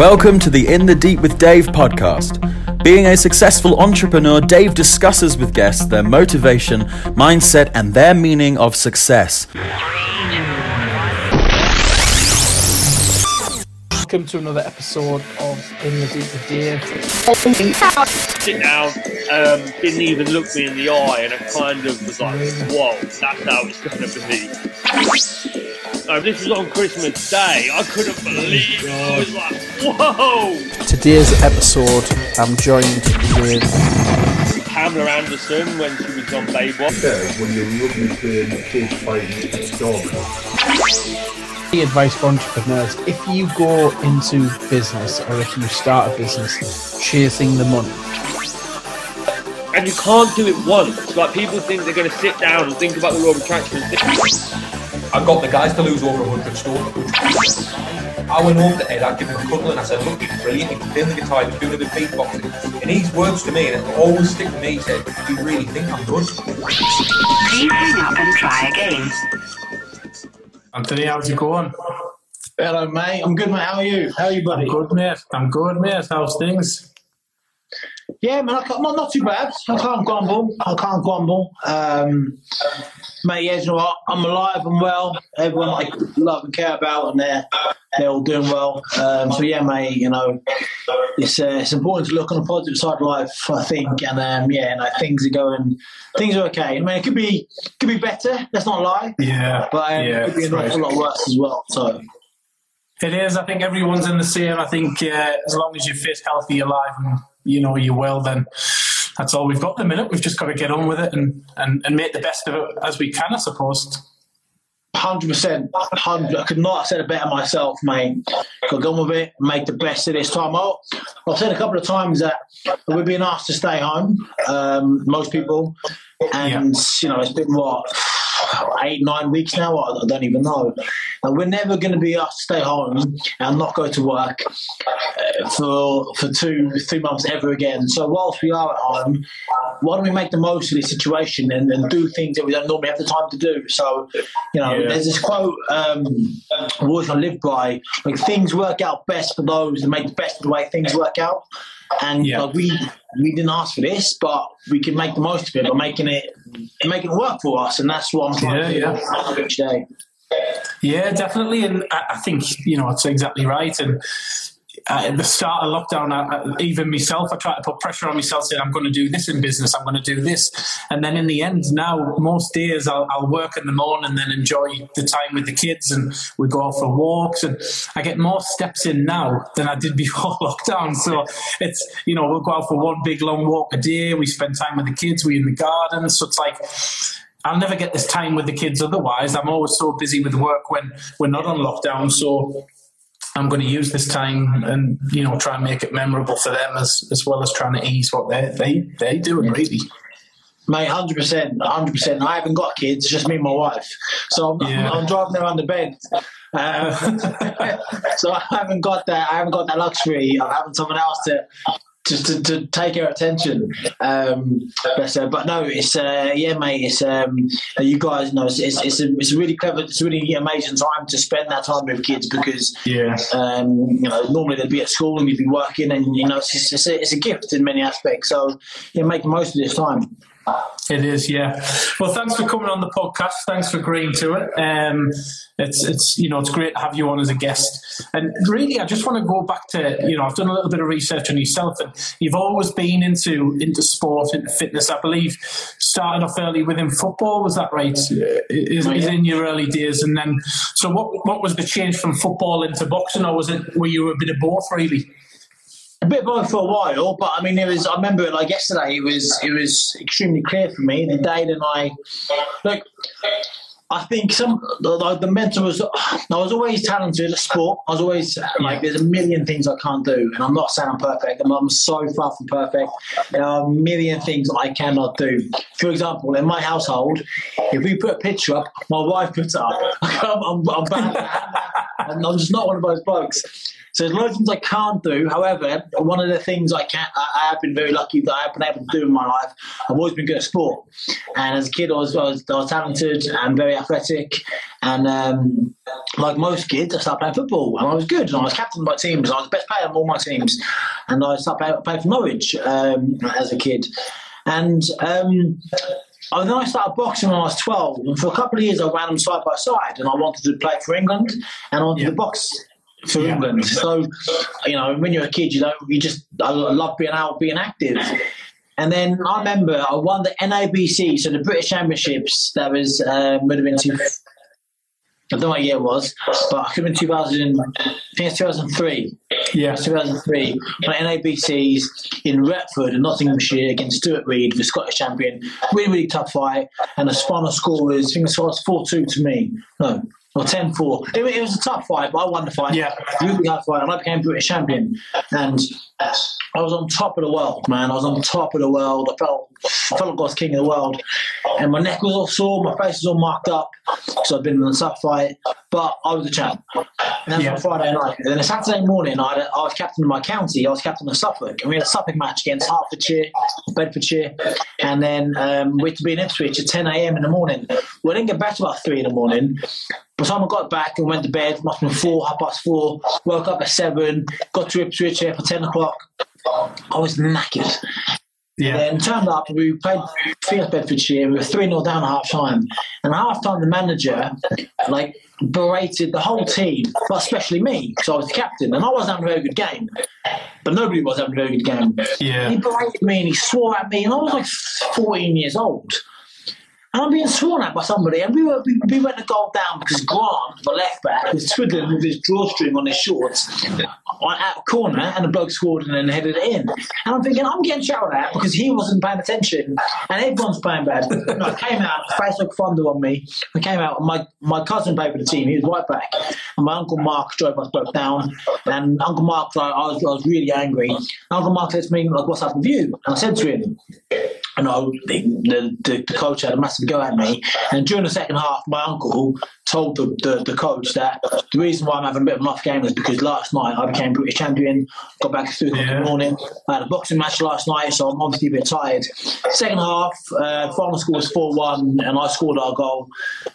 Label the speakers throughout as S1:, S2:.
S1: Welcome to the In the Deep with Dave podcast. Being a successful entrepreneur, Dave discusses with guests their motivation, mindset, and their meaning of success.
S2: Welcome to another episode of In the Deep with Dave.
S3: sit down, um, didn't even look me in the eye, and I kind of was like, whoa, that's how it's going to be. Uh, this was on Christmas Day. I couldn't believe it. I was like, whoa!
S2: Today's episode, I'm joined with
S3: Pamela Anderson when she was on Baywatch.
S4: when you're rugby playing, cage fighting, dog.
S2: The advice for entrepreneurs. If you go into business or if you start a business chasing the money,
S3: And you can't do it once. Like, people think they're going to sit down and think about the law of attraction.
S5: I got the guys to lose over 100 stone. I went home to Ed, I gave him a cuddle and I said, look, you're brilliant, you can play the guitar, you're doing a bit of beatboxing. And his words to me, and it always stick with me, he said, do you really think I'm good?
S6: Please hang up and try again.
S7: Anthony, how's it going?
S8: Hello, mate. I'm good, mate. How are you? How are you, buddy?
S7: I'm good, mate. I'm good, mate. How's things?
S8: Yeah, man. I can't, not not too bad. I can't grumble. I can't grumble. Um, mate, yeah, you know what? I'm alive and well. Everyone I love and care about, and they're they're all doing well. Um, so yeah, mate. You know, it's uh, it's important to look on the positive side of life. I think, and um, yeah, and things are going, things are okay. I mean, it could be could be better. Let's not lie.
S7: Yeah,
S8: But um,
S7: yeah,
S8: it could be an
S7: right.
S8: awful lot worse as well. So
S7: It is. I think everyone's in the same. I think uh, as long as you're fit, healthy, alive, and you know you will, then that's all we've got at the minute. We've just got to get on with it and, and, and make the best of it as we can, I suppose.
S8: Hundred percent, hundred. I could not have said it better myself, mate. Got on with it, make the best of this time. i I've said a couple of times that we're being asked to stay home. Um, most people, and you know, it's been what eight, nine weeks now. I I don't even know. And we're never going to be asked to stay home and not go to work uh, for for two, three months ever again. So whilst we are at home, why don't we make the most of this situation and, and do things that we don't normally have the time to do? So, you know,
S7: Yeah.
S8: there's this quote um, I'm always to live by: like things work out best for those that make the best of the way things work out. And
S7: Yeah.
S8: like, we we didn't ask for this, but we can make the most of it by making it making it work for us, and that's what I'm trying
S7: Yeah,
S8: to do each day.
S7: Yeah, definitely, and I, I think you know it's exactly right. And at the start of lockdown, I, I, even myself, I tried to put pressure on myself, saying I'm going to do this in business, I'm going to do this, and then in the end, now most days I'll, I'll work in the morning and then enjoy the time with the kids, and we go out for walks, and I get more steps in now than I did before lockdown. So it's you know we'll go out for one big long walk a day, we spend time with the kids, we're in the garden, so it's like. I'll never get this time with the kids otherwise. I'm always so busy with work when we're not on lockdown. So I'm going to use this time and you know try and make it memorable for them as as well as trying to ease what they they they doing really.
S8: Mate, hundred percent, hundred percent. I haven't got kids; just me and my wife. So I'm,
S7: Yeah.
S8: I'm driving around the bed. Uh, so I haven't got that. I haven't got that luxury of having someone else to. To, to, to take her attention, um, but, uh, but no, it's uh, yeah, mate. It's um, you guys know it's it's, it's, a, it's a really clever, it's a really amazing time to spend that time with kids because
S7: Yeah.
S8: um, you know, normally they'd be at school and you'd be working, and you know, it's, it's, a, it's a gift in many aspects. So, yeah, make the most of this time.
S7: It is, yeah. Well, thanks for coming on the podcast. Thanks for agreeing to it. Um, it's it's you know it's great to have you on as a guest. And really, I just want to go back to you know I've done a little bit of research on yourself, and you've always been into into sport, into fitness. I believe started off early within football. Was that right? Is, is in your early days, and then so what what was the change from football into boxing, or was it were you a bit of both really?
S8: A bit both for a while, but I mean, it was. I remember it like yesterday. It was. It was extremely clear for me the day that I, like, I think some the, the mental was. I was always talented at sport. I was always like, there's a million things I can't do, and I'm not saying I'm perfect. I'm, I'm so far from perfect. There are a million things I cannot do. For example, in my household, if we put a picture up, my wife puts it up. I'm, I'm, I'm bad. at and I'm just not one of those blokes. So there's loads of things I can't do. However, one of the things I can I, I have been very lucky that I've been able to do in my life. I've always been good at sport, and as a kid, I was I was, I was talented and very athletic, and um, like most kids, I started playing football, and I was good, and I was captain of my teams. I was the best player of all my teams, and I started playing, playing for Norwich um, as a kid, and. Um, and then I started boxing when I was 12, and for a couple of years I ran them side by side, and I wanted to play for England, and I wanted to box for
S7: Yeah.
S8: England. So, you know, when you're a kid, you know, you just I love being out, being active. And then I remember I won the NABC, so the British Championships. That was um, would have been two. I don't know what year it was, but I could have been 2000. I think it's 2003.
S7: Yeah.
S8: 2003 on NABCs in Retford in Nottinghamshire against Stuart Reed, the Scottish champion. Really, really tough fight. And the final score was, I think it was 4 2 to me. No, or 10 4. It, it was a tough fight, but I won the fight.
S7: Yeah.
S8: Really hard fight, and I became British champion. And I was on top of the world, man. I was on top of the world. I felt, I felt like I was king of the world. And my neck was all sore, my face was all marked up. So I'd been in a tough fight, but I was a champ. And that's
S7: Yeah.
S8: on Friday night. And then a Saturday morning, I, had a- I was captain of my county. I was captain of Suffolk. And we had a Suffolk match against Hertfordshire, Bedfordshire. And then um, we had to be in Ipswich at 10 a.m. in the morning. We didn't get back to about 3 in the morning. By the time I got back and went to bed, must have been 4, half past 4, woke up at 7, got to Ipswich here for 10 o'clock. I was knackered.
S7: Yeah.
S8: Then turned up, we played against Bedfordshire, we were 3 0 down at half time. And half time, the manager like berated the whole team, but especially me, because I was the captain, and I wasn't having a very good game. But nobody was having a very good game.
S7: Yeah.
S8: He berated me and he swore at me, and I was like 14 years old. And I'm being sworn at by somebody, and we were we, we went to goal down because Grant, the left back, was twiddling with his drawstring on his shorts on at a corner, and the bloke scored and then headed it in. And I'm thinking, I'm getting shouted at because he wasn't paying attention, and everyone's playing bad. And I came out, face looked thunder on me. I came out, my my cousin played for the team. He was right back, and my uncle Mark drove us both down. And Uncle Mark, like, I was I was really angry. And Uncle Mark said to me, like, "What's happened with you?" And I said to him, and I, the, the, the coach had a massive go at me. And during the second half, my uncle told the, the, the coach that the reason why I'm having a bit of an off game is because last night I became British champion, got back at 3 in
S7: Yeah.
S8: the morning. I had a boxing match last night, so I'm obviously a bit tired. Second half, uh, final score was 4 1, and I scored our goal.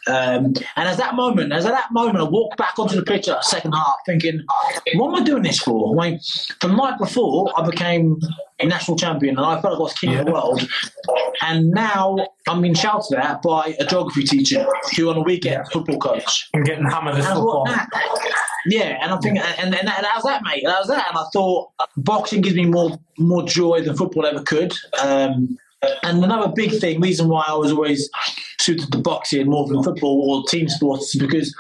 S8: Um, and as that moment, as at that moment, I walked back onto the pitch at second half thinking, what am I doing this for? I mean, the night before, I became a national champion and I felt like I was king of the world. And now I'm being shouted at by a geography teacher who on a weekend football coach.
S7: I'm getting hammered
S8: And I
S7: football.
S8: Yeah, and I'm thinking, and, and, that, that was that, mate. That was that, and I thought boxing gives me more more joy than football ever could. Um, and another big thing, reason why I was always suited to boxing more than football or team sports, is because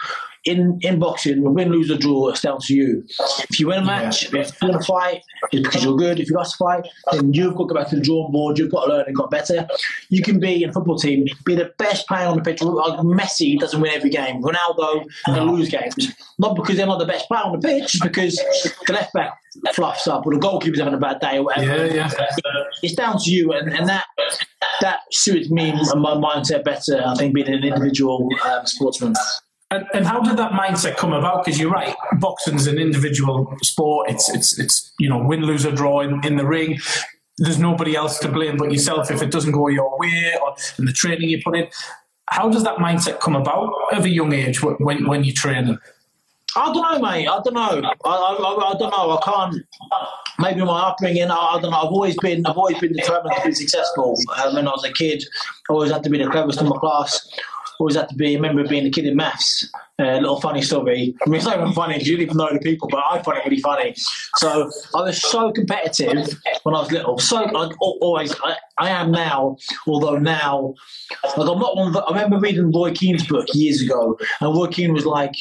S8: in in boxing, win, lose, or draw, it's down to you. If you win a match, if you win a fight, it's because you're good. If you lost a fight, then you've got to go back to the drawing board. You've got to learn and got better. You can be in a football team, be the best player on the pitch. Like Messi doesn't win every game. Ronaldo they lose games, not because they're not the best player on the pitch, because the left back fluffs up or the goalkeeper's having a bad day or whatever.
S7: Yeah, yeah.
S8: It's down to you, and, and that that suits me and my mindset better. I think being an individual um, sportsman.
S7: And, and how did that mindset come about? Because you're right, boxing's an individual sport. It's it's it's you know win, lose or draw in, in the ring. There's nobody else to blame but yourself if it doesn't go your way or in the training you put in. How does that mindset come about at a young age when when you're training?
S8: I don't know, mate. I don't know. I, I, I, I don't know. I can't. Maybe my upbringing. I, I don't know. I've always been. I've always been determined to be successful. Um, when I was a kid, I always had to be the cleverest in my class. Always had to be. I remember being a kid in maths. A little funny story. I mean, it's not even funny you didn't even know the people, but I find it really funny. So I was so competitive when I was little. So I always, I, I am now. Although now, like I'm not one. Of the, I remember reading Roy Keane's book years ago, and Roy Keane was like.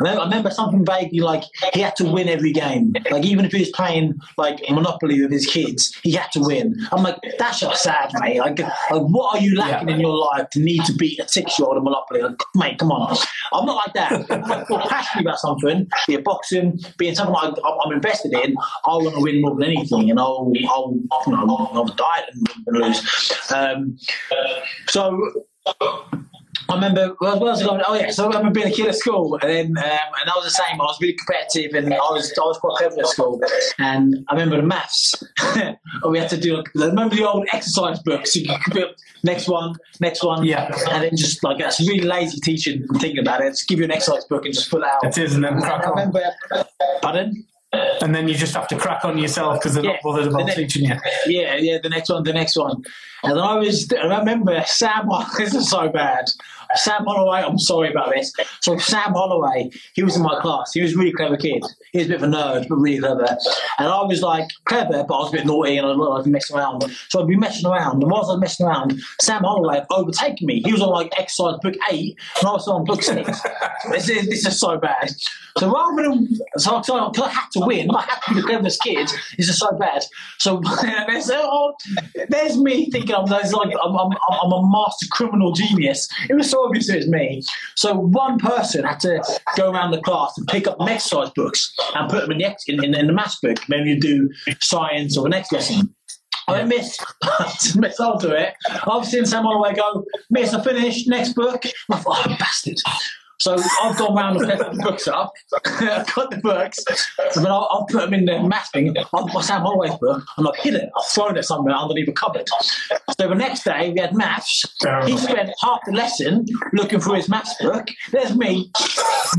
S8: I remember, I remember something vaguely like he had to win every game. Like even if he was playing like Monopoly with his kids, he had to win. I'm like, that's just sad, mate. Like, like what are you lacking in your life to need to beat a six-year-old in Monopoly? Like, mate, come on. I'm not like that. If I feel passionate about something, be it boxing, being something I, I'm invested in. I want to win more than anything, and I'll, I'll, know, I'll die and lose. Um, so I remember, well, what was I going? Oh yeah, so I remember being a kid at school, and then um, and I was the same. I was really competitive, and I was I was quite clever at school. And I remember the maths. we had to do. Like, remember the old exercise books? You could put next one, next one,
S7: Yeah.
S8: and then just like that's really lazy teaching and thinking about it. Just give you an exercise book and just pull it out.
S7: It is, and then
S8: And
S7: crack
S8: I
S7: on.
S8: remember, pardon.
S7: And then you just have to crack on yourself because they're
S8: Yeah.
S7: not bothered about
S8: The ne-
S7: teaching you.
S8: Yeah, yeah, the next one, the next one. And then I was, I remember Sam, this is so bad. Sam Holloway, I'm sorry about this. So Sam Holloway, he was in my class. He was a really clever kid. He was a bit of a nerd, but really clever. And I was like clever, but I was a bit naughty and I was like messing around. So I'd be messing around. And whilst I was messing around, Sam Holloway overtaken me. He was on like exercise book eight, and I was on book six. this, is, this is so bad. So rather than, so, so I had to win, I had to be the cleverest kid. This is so bad. So there's, oh, there's me thinking I'm, like, I'm, I'm, I'm a master criminal genius. It was so obvious it was me. So one person had to go around the class and pick up the exercise books and put them in the, ex- in, in, in the maths book. Maybe you do science or the next lesson. I Miss, Miss, I'll do it. I've seen Sam Holloway go, Miss, I finished, next book. I thought, oh, bastard. So I've gone round and picked the books up. I've got the books. And then I'll, I'll put them in the math thing. I've got Sam Holloway's book and I've hid it. I've thrown it somewhere underneath a cupboard. So the next day we had maths. He spent half the lesson looking through his maths book. There's me.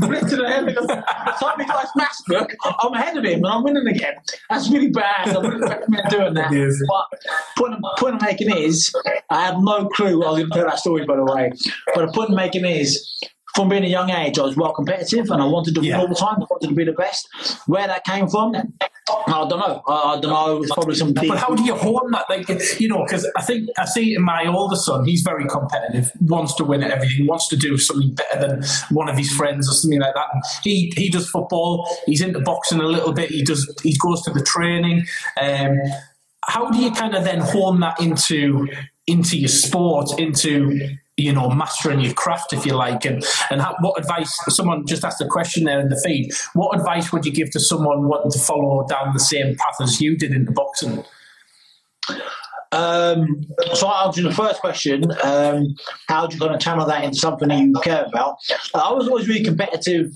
S8: lifting the head of the time he got his maths book, I'm ahead of him and I'm winning again. That's really bad. I wouldn't recommend doing that. But point, point I'm making is, I had no clue I was going to tell that story, by the way. But the point I'm making is, from being a young age, I was well competitive and I wanted to win
S7: Yeah.
S8: all the time. I wanted to be the best. Where that came from, I don't know. I, I don't know. It was probably some.
S7: But how do you hone that? Like, you know, because I think I see in my older son, he's very competitive, wants to win at everything, wants to do something better than one of his friends or something like that. And he he does football. He's into boxing a little bit. He does. He goes to the training. Um, how do you kind of then hone that into into your sport, into you know mastering your craft, if you like, and and how, what advice? Someone just asked a question there in the feed. What advice would you give to someone wanting to follow down the same path as you did into boxing?
S8: Um, so I answered the first question. Um, how do you kind of channel that into something that you care about? Uh, I was always really competitive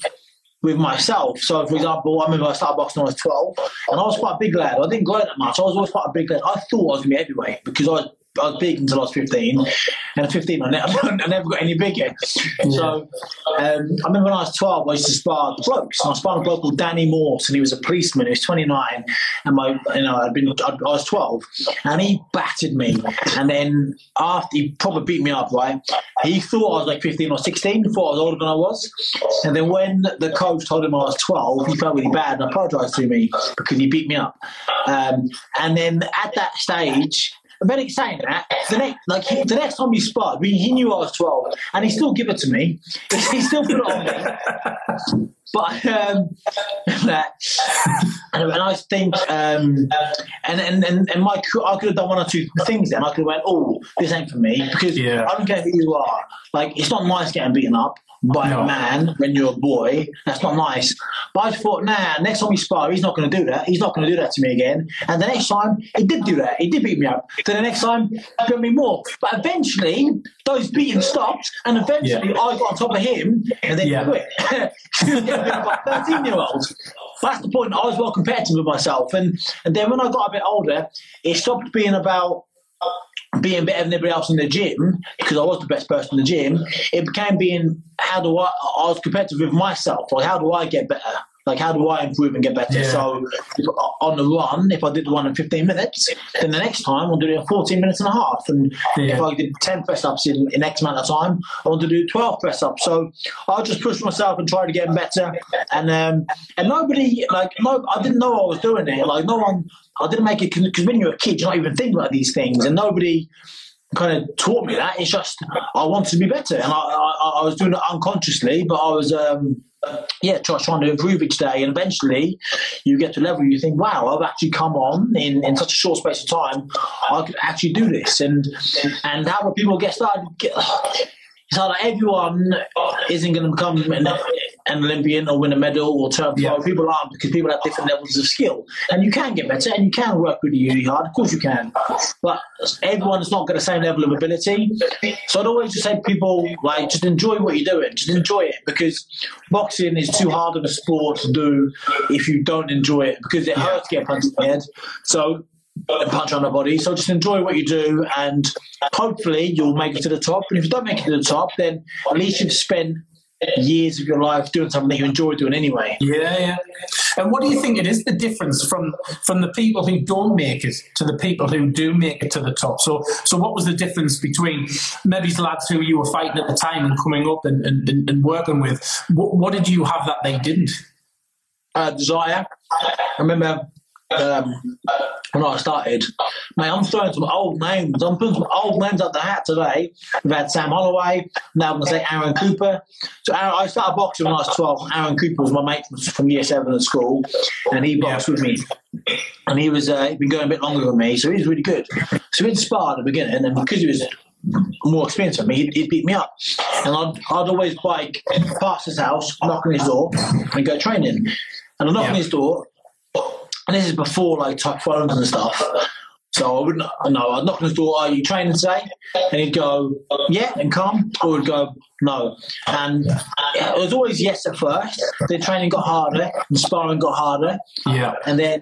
S8: with myself. So, for example, I remember I started boxing when I was 12, and I was quite a big lad. I didn't grow that much. I was always quite a big lad. I thought I was going to be heavyweight because I was, I was big until I was 15. And at 15, I never, I never got any bigger. So, um, I remember when I was 12, I used to spar the blokes. And I sparred a bloke called Danny Morse, and he was a policeman. He was 29, and my, you know, I'd been, I, I was 12, and he battered me. And then after he probably beat me up, right? He thought I was like 15 or 16, thought I was older than I was. And then when the coach told him I was 12, he felt really bad and apologised to me because he beat me up. Um, and then at that stage, very saying that the next, like he, the next time he sparred, he, he knew I was twelve, and he still give it to me. He, he still put it on me. But um, and, and I think, um, and and and, and my I could have done one or two things then. I could have went, oh, this ain't for me because
S7: Yeah.
S8: I don't care who you are. Like it's not nice getting beaten up by
S7: No.
S8: a man when you're a boy. That's not nice. But I thought, nah, next time we spar, he's not going to do that. He's not going to do that to me again. And the next time, he did do that. He did beat me up. Then the next time, he beat me more. But eventually, those beating stopped, and eventually,
S7: Yeah.
S8: I got on top of him, and then
S7: Yeah.
S8: quit. He was getting beat up by 13 year olds. That's the point. I was well competitive with myself. And, and then when I got a bit older, it stopped being about being better than everybody else in the gym because I was the best person in the gym. It became being how do I? I was competitive with myself. Like how do I get better? Like how do I improve and get better?
S7: Yeah.
S8: So if, on the run, if I did the one in 15 minutes, then the next time I'll do it in 14 minutes and a half. And
S7: Yeah.
S8: if I did 10 press ups in, in X amount of time, I want to do 12 press ups. So I'll just push myself and try to get better. And um, and nobody like no, I didn't know I was doing it. Like no one, I didn't make it because when you're a kid, you're not even thinking about these things, and nobody kind of taught me that. It's just I wanted to be better, and I, I, I was doing it unconsciously, but I was. Um, yeah, try, trying to improve each day, and eventually you get to a level you think, "Wow, I've actually come on in, in such a short space of time. I could actually do this." And and how do people get started? Get, it's like everyone isn't going to become an Olympian or win a medal or turn pro. People aren't because people have different levels of skill. And you can get better and you can work really, really hard. Of course you can. But everyone's not got the same level of ability. So I'd always just say people, like, just enjoy what you're doing. Just enjoy it because boxing is too hard of a sport to do if you don't enjoy it because it hurts to get punched in the head. So punch on the body. So just enjoy what you do, and hopefully you'll make it to the top. And if you don't make it to the top, then at least you've spent years of your life doing something that you enjoy doing anyway.
S7: Yeah, yeah. And what do you think it is the difference from from the people who don't make it to the people who do make it to the top? So, so what was the difference between maybe the lads who you were fighting at the time and coming up and, and, and- and working with? What, what did you have that they didn't?
S8: uh, desire. I remember um, when I started, mate, I'm throwing some old names. I'm putting some old names out the hat today. We've had Sam Holloway. Now I'm going to say Aaron Cooper. So Aaron, I started boxing when I was 12. Aaron Cooper was my mate from, year seven at school, and he boxed with me. And he was uh, he'd been going a bit longer than me, so he was really good. So we inspired at the beginning, and because he was more experienced than me, he'd, he'd beat me up. And I'd, I'd always bike past his house, knock on his door, and go training. And I knock on his door, and this is before like top phones and stuff. So I wouldn't no, I'd knock on his door, are you training today? And he'd go, Yeah, and come, or he'd go, No. And it was always yes at first. The training got harder, and sparring got harder.
S7: Yeah.
S8: And then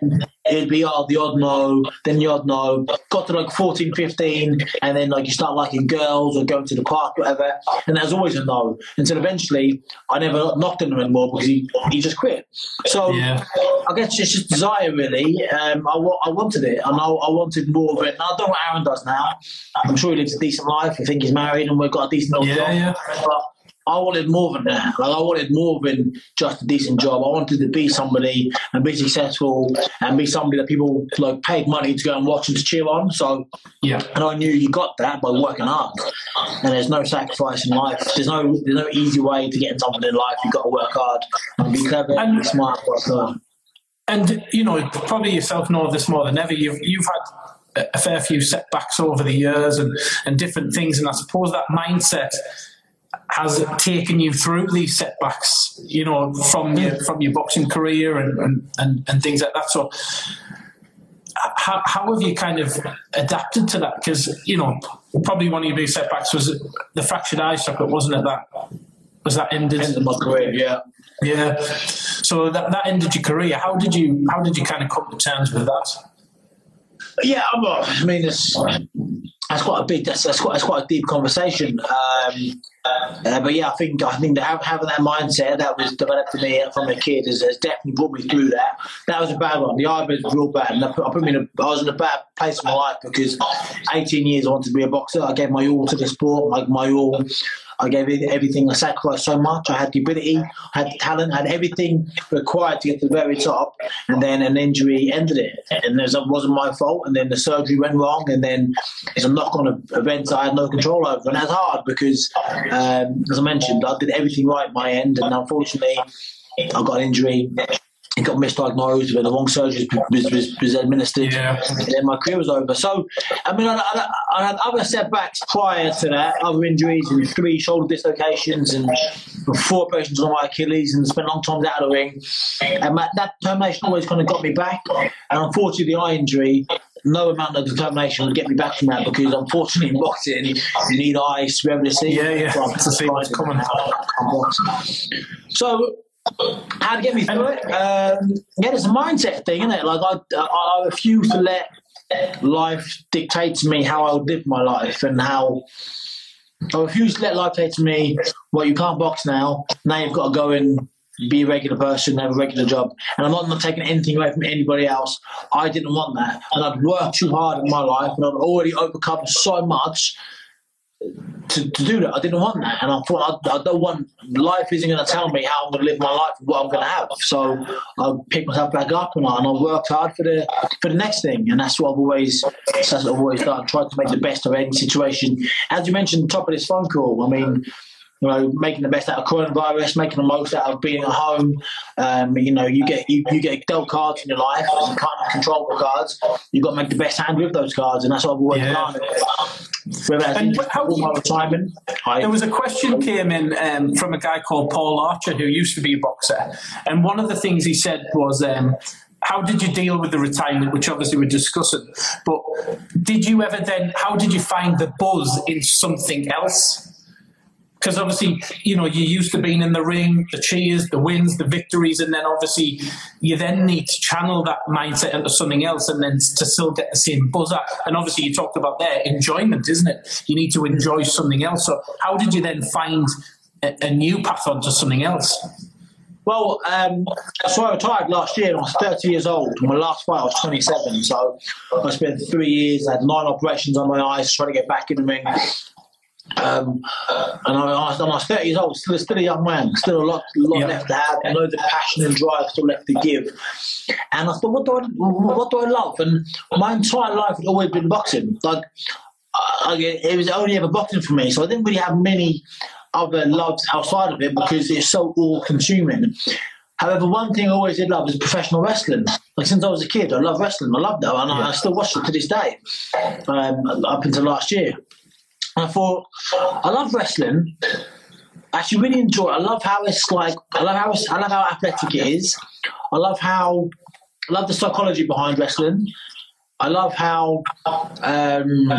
S8: it'd be oh, the odd no, then the odd no. Got to like 14, 15, and then like you start liking girls or going to the park, whatever. And there's always a no. Until eventually I never knocked on him anymore because he, he just quit. So
S7: Yeah.
S8: I guess it's just desire, really. Um, I, wa- I wanted it, and I, I wanted more of it. And I don't know what Aaron does now. I'm sure he lives a decent life. I think he's married, and we've got a decent little
S7: Yeah,
S8: job.
S7: yeah.
S8: I wanted more than that. Like I wanted more than just a decent job. I wanted to be somebody and be successful and be somebody that people like paid money to go and watch and to cheer on. So
S7: Yeah.
S8: and I knew you got that by working hard. And there's no sacrifice in life. There's no there's no easy way to get something in life. You've got to work hard and be clever,
S7: And-
S8: be smart, work hard.
S7: Uh, and you know, probably yourself know this more than ever. You've you've had a- a fair few setbacks over the years and and different things, and I suppose that mindset has taken you through these setbacks. You know, from your from your boxing career and and and, and things like that. So. How, how have you kind of adapted to that? Because you know, probably one of your big setbacks was the fractured eye socket, wasn't it? That was that ended.
S8: End of my career, yeah.
S7: Yeah. So that, that ended your career. How did you how did you kind of come to terms with that?
S8: Yeah, I mean, it's, that's quite a big, that's, that's quite, that's quite a deep conversation. Um, uh, but yeah, I think I think that having that mindset that was developed in me from a kid has, has definitely brought me through that. That was a bad one. The eye was real bad, and I put, I put me in a, I was in a bad place in my life because 18 years I wanted to be a boxer. I gave my all to the sport, like my all. I gave it everything. I sacrificed so much. I had the ability, I had the talent, I had everything required to get to the very top. And then an injury ended it. And it wasn't my fault. And then the surgery went wrong. And then it's a knock on event I had no control over. And that's hard because, um, as I mentioned, I did everything right my end. And unfortunately, I got an injury. It got misdiagnosed, and the wrong surgery was, was, was administered,
S7: Yeah.
S8: and then my career was over. So, I mean, I, I, I had other setbacks prior to that, other injuries, and three shoulder dislocations, and four operations on my Achilles, and spent long times out of the ring. And that, that determination always kind of got me back. And unfortunately, the eye injury, no amount of determination would get me back from that because unfortunately, in boxing, you need eyes to be able to see.
S7: Yeah, yeah,
S8: So
S7: to see what's coming.
S8: So, how to get me through it? Um, yeah, it's a mindset thing, isn't it? Like I, I, refuse to let life dictate to me how I would live my life and how. I refuse to let life dictate to me. Well, you can't box now. Now you've got to go and be a regular person, have a regular job. And I'm not, not taking anything away from anybody else. I didn't want that, and I'd worked too hard in my life, and I'd already overcome so much to, to do that. I didn't want that, and I thought I, I don't want life isn't going to tell me how I'm going to live my life, what I'm going to have. So I picked myself back up, and I, and I worked hard for the for the next thing, and that's what I've always that's what I've always done. Tried to make the best of any situation. As you mentioned, top of this phone call, I mean. You know, making the best out of coronavirus, making the most out of being at home. Um, you know, you get you, you get dealt cards in your life. You can't control the cards. You've got to make the best hand with those cards, and that's what I've always
S7: Yeah.
S8: done.
S7: And how
S8: my retirement, I,
S7: There was a question came in um, from a guy called Paul Archer who used to be a boxer, and one of the things he said was, um, "How did you deal with the retirement?" Which obviously we're discussing, but did you ever then? How did you find the buzz in something else? Because obviously, you know, you're used to being in the ring, the cheers, the wins, the victories, and then obviously you then need to channel that mindset into something else and then to still get the same buzz out. And obviously, you talked about there enjoyment, isn't it? You need to enjoy something else. So, how did you then find a, a new path onto something else?
S8: Well, um, so I retired last year. I was 30 years old. My last fight, I was 27. So I spent three years, I had nine operations on my eyes, trying to get back in the ring. Um, and I, I, was, and I was 30 years old, still, still a young man, still a lot, lot
S7: Yeah.
S8: left to have, loads of passion and drive still left to give. And I thought, what do I, what do I love? And my entire life had always been boxing. Like, I, it was only ever boxing for me, so I didn't really have many other loves outside of it because it's so all-consuming. However, one thing I always did love is professional wrestling. Like since I was a kid, I love wrestling. I love that, and I, I still watch it to this day. Um, up until last year, and I thought I love wrestling. I actually really enjoy. it. I love how it's like. I love how I love how athletic it is. I love how. I love the psychology behind wrestling. I love how um,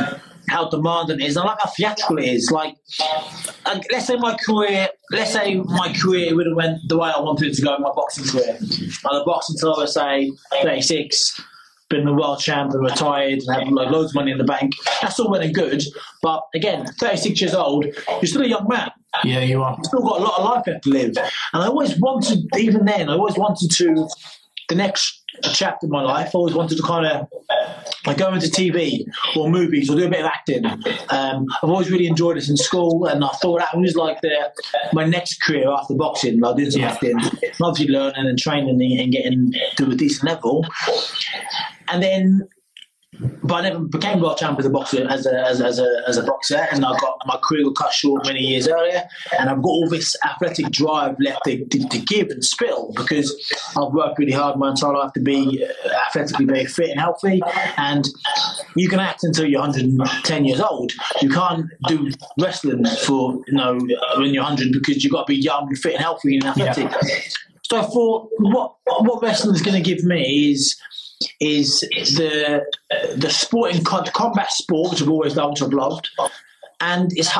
S8: how demanding it is. I like how theatrical it is. Like, like, let's say my career, let's say my career would have went the way I wanted it to go in my boxing career. Like the boxing until I was say 36, been the world champ and retired and have like loads of money in the bank. That's all well and good. But again, 36 years old, you're still a young man
S7: Yeah, you are.
S8: still got a lot of life left to live. And I always wanted, even then, I always wanted to, the next chapter of my life, I always wanted to kind of like go into TV or movies or do a bit of acting. Um, I've always really enjoyed it in school, and I thought that was like the my next career after boxing. Like doing some
S7: yeah.
S8: acting, obviously learning and training and getting to a decent level. And then but I never became world champion as a boxer as a, as, a- as, a, as a boxer, and I got my career got cut short many years earlier, and I've got all this athletic drive left to, to, to give and spill because I've worked really hard my entire life to be uh, athletically very fit and healthy, and you can act until you're 110 years old. You can't do wrestling for you know when you're 100 because you've got to be young, and fit, and healthy and athletic. So I thought, what what wrestling is going to give me is is the the sporting combat sport, which I've always loved, I've loved, and it's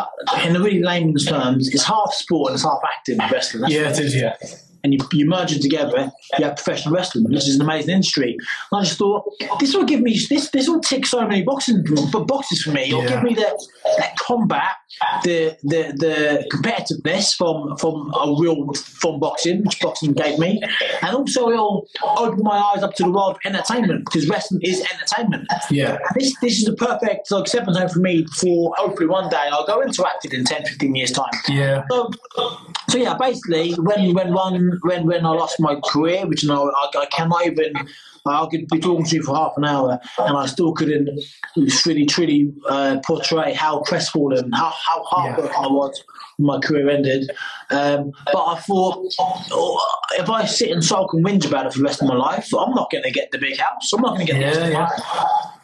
S8: in the really layman's terms, it's half sport and it's half acting wrestling. That's
S7: Yeah, it is. Yeah.
S8: And you, you merge them together, you have professional wrestling, which is an amazing industry. And I just thought this will give me this this will tick so many boxing but boxes for me. It'll
S7: Yeah.
S8: give me that that combat, the the the competitiveness from from a real from boxing, which boxing gave me, and also it'll open my eyes up to the world of entertainment because wrestling is entertainment.
S7: Yeah.
S8: This this is a perfect like stepping stone for me for hopefully one day I'll go into acting in 10, 15 years time.
S7: Yeah.
S8: So, so yeah, basically, when when one when when I lost my career, which you know I, I cannot even. I could be talking to you for half an hour, and I still couldn't really, truly uh, portray how crestfallen, how how heartbroken I was when my career ended. Um, but I thought, oh, if I sit and sulk and whinge about it for the rest of my life, I'm not going to get the big house. I'm not going to get the
S7: Yeah, yeah.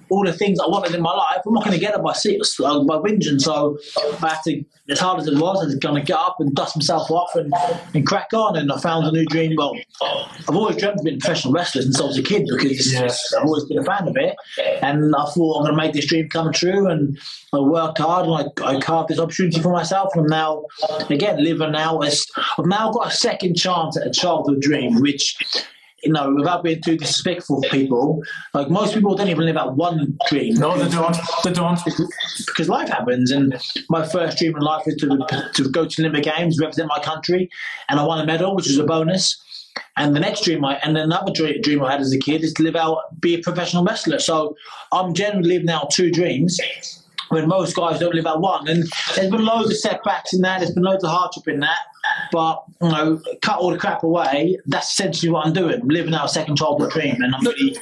S8: All the things I wanted in my life, I'm not going to get it by six, uh, by whinging. So I had to, as hard as it was, I was going to get up and dust myself off and, and crack on. And I found a new dream. Well, I've always dreamt of being a professional wrestler since I was a kid because it's- I've always been a fan of it. And I thought I'm going to make this dream come true. And I worked hard and I, I carved this opportunity for myself. And I'm now, again, living now as I've now got a second chance at a childhood dream, which you know, without being too disrespectful to people, like most people don't even live out one dream.
S7: No, they don't. They don't.
S8: Because life happens, and my first dream in life was to, to go to the Olympic Games, represent my country, and I won a medal, which was a bonus. And the next dream, I and another dream, dream I had as a kid is to live out, be a professional wrestler. So I'm generally living out two dreams. When most guys don't live at one. And there's been loads of setbacks in that. There's been loads of hardship in that. But you know, cut all the crap away. That's essentially what I'm doing. I'm living out a second childhood dream, and I'm really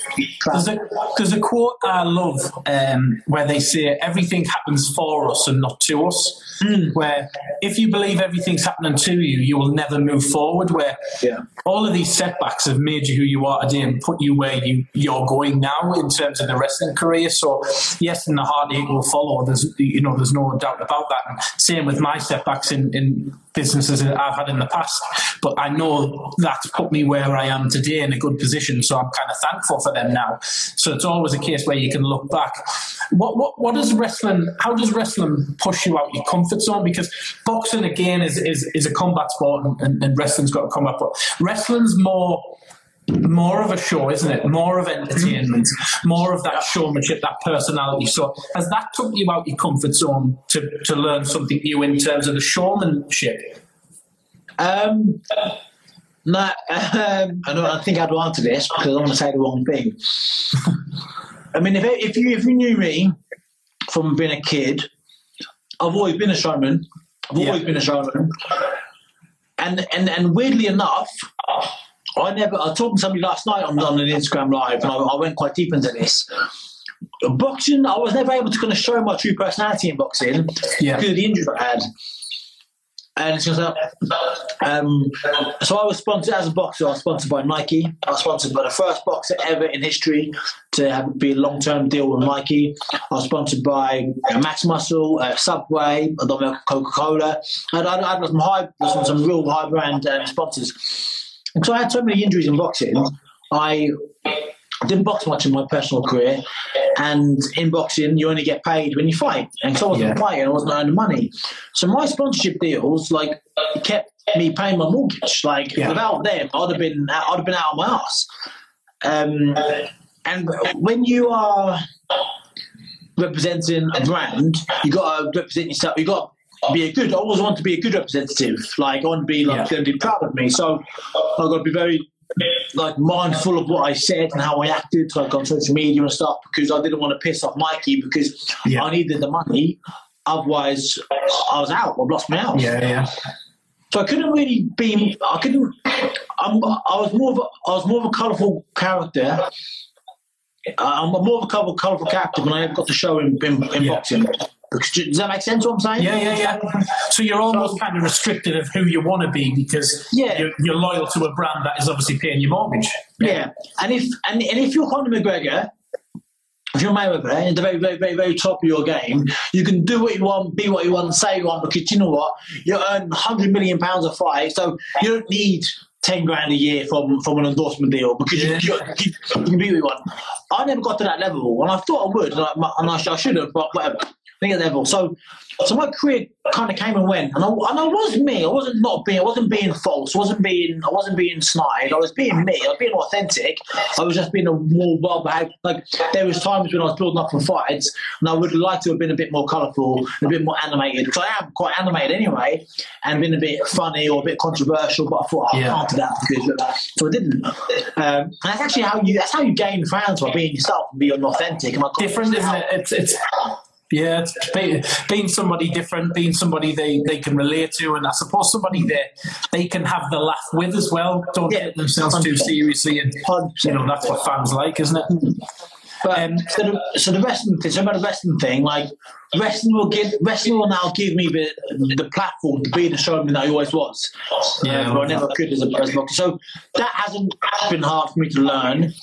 S7: There's a, there's a quote I love um, where they say everything happens for us and not to us. Where if you believe everything's happening to you, you will never move forward. Where
S8: Yeah.
S7: all of these setbacks have made you who you are today and put you where you you're going now in terms of the wrestling career. So yes, and the heartache will follow. There's you know there's no doubt about that. And same with my setbacks in, in businesses that I've had in the past. But I know that's put me where I am today in a good position. So I'm kind of thankful for them now. So it's always a case where you can look back. What what what does wrestling? How does wrestling push you out your comfort zone? Because boxing again is is, is a combat sport, and, and, and wrestling's got a combat. But wrestling's more more of a show, isn't it? More of entertainment, more of that showmanship, that personality. So has that took you out of your comfort zone to, to learn something new in terms of the showmanship?
S8: Um, no, um, I don't I think I'd answer this because I don't want to say the wrong thing. I mean, if, if you if you knew me from being a kid, I've always been a showman. I've
S7: Yeah.
S8: always been a showman, and and and weirdly enough, I never. I talked to somebody last night on, on an Instagram live, and I, I went quite deep into this. Boxing, I was never able to kind of show my true personality in boxing
S7: Yeah.
S8: because of the injury I had. And it's just like, um, so I was sponsored as a boxer. I was sponsored by Nike. I was sponsored by the first boxer ever in history to have be a long term deal with Nike. I was sponsored by uh, Max Muscle, uh, Subway, Coca Cola. And I, I had some high, some, some real high brand um, sponsors. So I had so many injuries in boxing. I didn't box much in my personal career, and in boxing, you only get paid when you fight. And so I wasn't
S7: Yeah.
S8: fighting, I wasn't earning money. So my sponsorship deals, like, kept me paying my mortgage. Like,
S7: Yeah.
S8: without them, I'd have been, I'd have been out of my ass. Um, and when you are representing a brand, you got to represent yourself. You got be a good. I always want to be a good representative. Like I want to be like
S7: Yeah.
S8: going to be proud of me. So I've got to be very like mindful of what I said and how I acted, like on social media and stuff, because I didn't want to piss off Nike because
S7: Yeah.
S8: I needed the money. Otherwise, I was out. I've lost my house.
S7: yeah. yeah.
S8: So I couldn't really be. I couldn't. I'm, I was more of a. I was more of a colourful character. Uh, I'm more of a colourful, colourful character when I got to show in, in, in
S7: Yeah.
S8: boxing. Does that make sense? What I'm saying?
S7: Yeah, yeah, yeah. So you're almost kind of restricted of who you want to be because
S8: Yeah.
S7: you're, you're loyal to a brand that is obviously paying your mortgage.
S8: Yeah, and if and, and if you're Conor McGregor, if you're Mayweather at the very, very, very, very top of your game, you can do what you want, be what you want, say you want, because you know what? You earn hundred million pounds a fight, so you don't need ten grand a year from from an endorsement deal because you, you, you, you can be what you want. I never got to that level, and I thought I would, and I, and I should have, but whatever. I think at that level. So, so my career kind of came and went, and I, and I was me. I wasn't not being. I wasn't being false. I wasn't being. I wasn't being snide. I was being me. I was being authentic. I was just being a more well behaved. Like there was times when I was building up for fights, and I would like to have been a bit more colourful, a bit more animated, because I am quite animated anyway, and been a bit funny or a bit controversial. But I thought oh,
S7: Yeah.
S8: I can't do that because so I didn't. Um, and that's actually how you. That's how you gain fans by being yourself and being authentic. And got-
S7: Different, isn't it? It's it's yeah, it's being, being somebody different, being somebody they, they can relate to, and I suppose somebody that they can have the laugh with as well. Don't
S8: Yeah.
S7: take themselves too seriously, and you know that's what fans like, isn't it?
S8: But
S7: Um,
S8: so, the, so the wrestling thing, so about the wrestling thing, like wrestling will give wrestling will now give me the the platform to be the showman that I always was.
S7: Yeah,
S8: but I never could as a, as a. So that hasn't been hard for me to learn.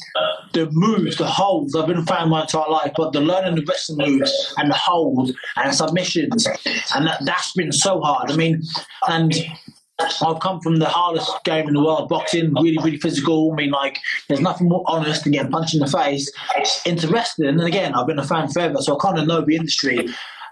S8: The moves, the holds, I've been a fan my entire life, but the learning the wrestling moves and the holds and submissions, and that, that's been so hard. I mean, and I've come from the hardest game in the world, boxing, really, really physical. I mean, like, there's nothing more honest than getting punched in the face. Into wrestling, and again, I've been a fan forever, so I kind of know the industry.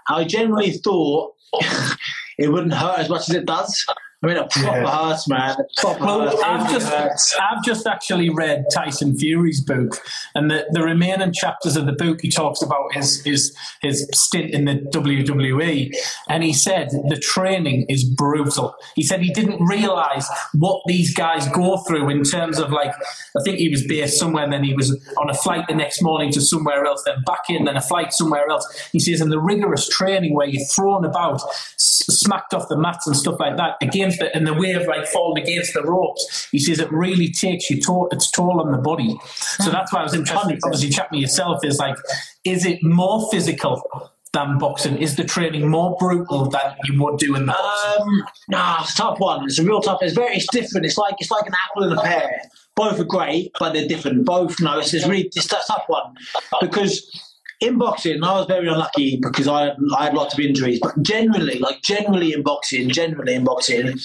S8: I generally thought it wouldn't hurt as much as it does. I mean, it proper
S7: Yeah.
S8: man. Proper
S7: Well. I've just
S8: hurts.
S7: I've just actually read Tyson Fury's book, and the, the remaining chapters of the book he talks about his his his stint in the WWE, and he said the training is brutal. He said he didn't realize what these guys go through in terms of like I think he was based somewhere, and then he was on a flight the next morning to somewhere else, then back in, then a flight somewhere else. He says, and the rigorous training where you're thrown about, s- smacked off the mats and stuff like that it, and the way of like falling against the ropes. He says it really takes you to- its toll on the body. So that's why I was interested. Obviously, chat with yourself is like, is it more physical? Than boxing, is the training more brutal than you would do in the boxing?
S8: Um, nah, it's a tough one. It's a real tough. It's very. It's different. It's like it's like an apple and a pear. Both are great, but they're different. Both, no, it's, it's really it's a tough one because in boxing, I was very unlucky because I I had lots of injuries. But generally, like generally in boxing, generally in boxing,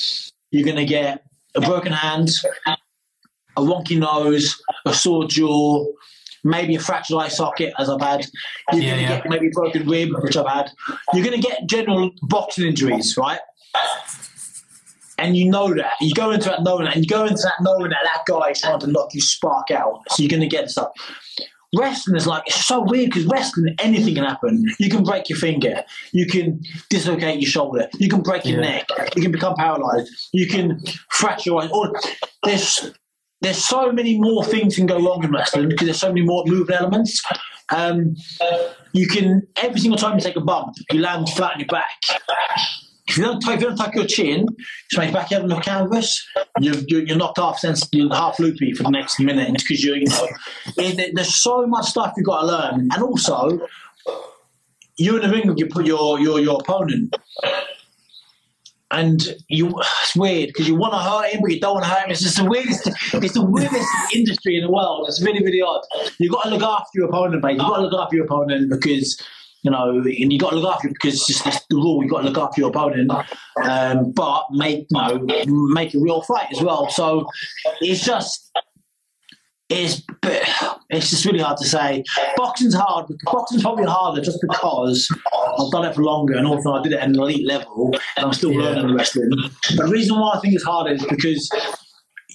S8: you're going to get a broken hand, a wonky nose, a sore jaw, maybe a fractured eye socket, as I've had. You're
S7: Yeah,
S8: going to
S7: yeah.
S8: get maybe a broken rib, which I've had. You're going to get general boxing injuries, right? And you know that. You go into that knowing that. And you go into that knowing that that guy is trying to knock you spark out. So you're going to get stuff. Wrestling is like, it's so weird because wrestling, anything can happen. You can break your finger. You can dislocate your shoulder. You can break your
S7: Yeah.
S8: neck. You can become paralyzed. You can fracture your. Or there's there's so many more things can go wrong in wrestling because there's so many more moving elements. Um, you can every single time you take a bump, you land flat on your back. If you don't, if you don't tuck your chin, your back out on the canvas, you're, you're, knocked half sense, you're half loopy for the next minute because you're, you know, it, there's so much stuff you've got to learn, and also you're in the ring with your your your, your opponent. And you, it's weird because you want to hurt him, but you don't want to hurt him. It's just the weirdest. It's the weirdest industry in the world. It's really, really odd. You've got to look after your opponent, mate. You've got to look after your opponent because you know, and you got to look after it because it's just the rule. You got to look after your opponent, um, but make you know make a real fight as well. So it's just it's it's just really hard to say. Boxing's hard. Boxing's probably harder just because I've done it for longer, and also I did it at an elite level, and I'm still
S7: Yeah.
S8: learning wrestling. But the reason why I think it's harder is because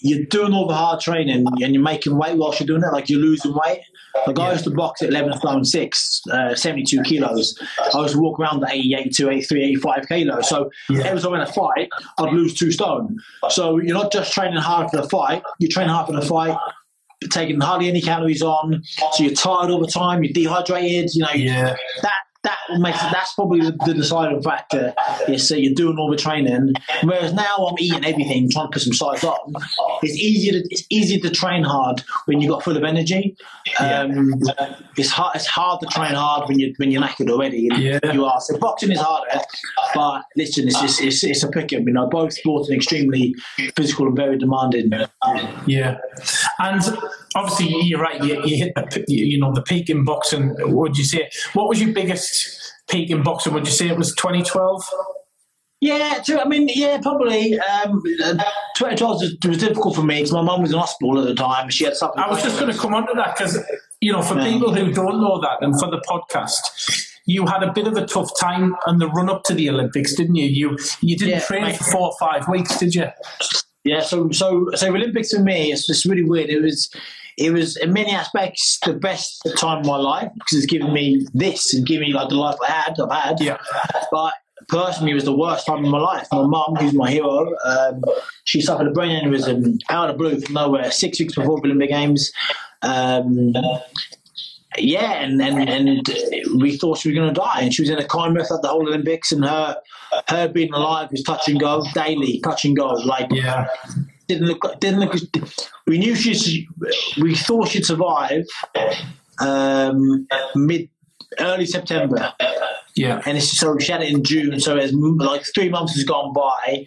S8: you're doing all the hard training and you're making weight whilst you're doing it, like you're losing weight. Like I used to box at 11 stone 6, uh, 72 kilos. I used to walk around at 80, 82, 83, 85 kilos. So every time in a fight, I'd lose two stone. So you're not just training hard for the fight, you train hard for the fight, taking hardly any calories on. So you're tired all the time, you're dehydrated, you know,
S7: Yeah.
S8: that that makes that's probably the, deciding factor. Is that you're doing all the training, whereas now I'm eating everything, trying to put some size on. It's easier to it's easier to train hard when you've got full of energy. Um, it's hard it's hard to train hard when you when you're knackered already.
S7: Yeah.
S8: You are so boxing is harder, but listen, it's just, it's it's a pick 'em. You know, both sports are extremely physical and very demanding.
S7: Yeah, and obviously you're right. You, you hit the you know the peak in boxing. Would you say what was your biggest peak in boxing? Would you say it was 2012?
S8: Yeah, I mean, yeah, probably. Um, 2012 was, was difficult for me because my mum was in hospital at the time. She had something.
S7: I was just going to come on to that because you know for
S8: Yeah.
S7: people who don't know that and for the podcast. You had a bit of a tough time on the run up to the Olympics, didn't you? You you didn't
S8: Yeah,
S7: train
S8: mate.
S7: for four or five weeks, did you?
S8: Yeah, so so so Olympics for me, it's just really weird. It was it was in many aspects the best time of my life because it's given me this and given me like the life I had, I've had.
S7: Yeah.
S8: But personally, it was the worst time of my life. My mum, who's my hero, um, she suffered a brain aneurysm out of the blue from nowhere, six weeks before the Olympic Games. Um, yeah, and, and, and we thought she was going to die, and she was in a coma throughout the whole Olympics, and her her being alive was touch and go daily, touch and go, like
S7: Yeah,
S8: didn't look didn't look. We knew she we thought she'd survive um, mid early September,
S7: yeah,
S8: and it's, so she had it in June. So it's like three months has gone by,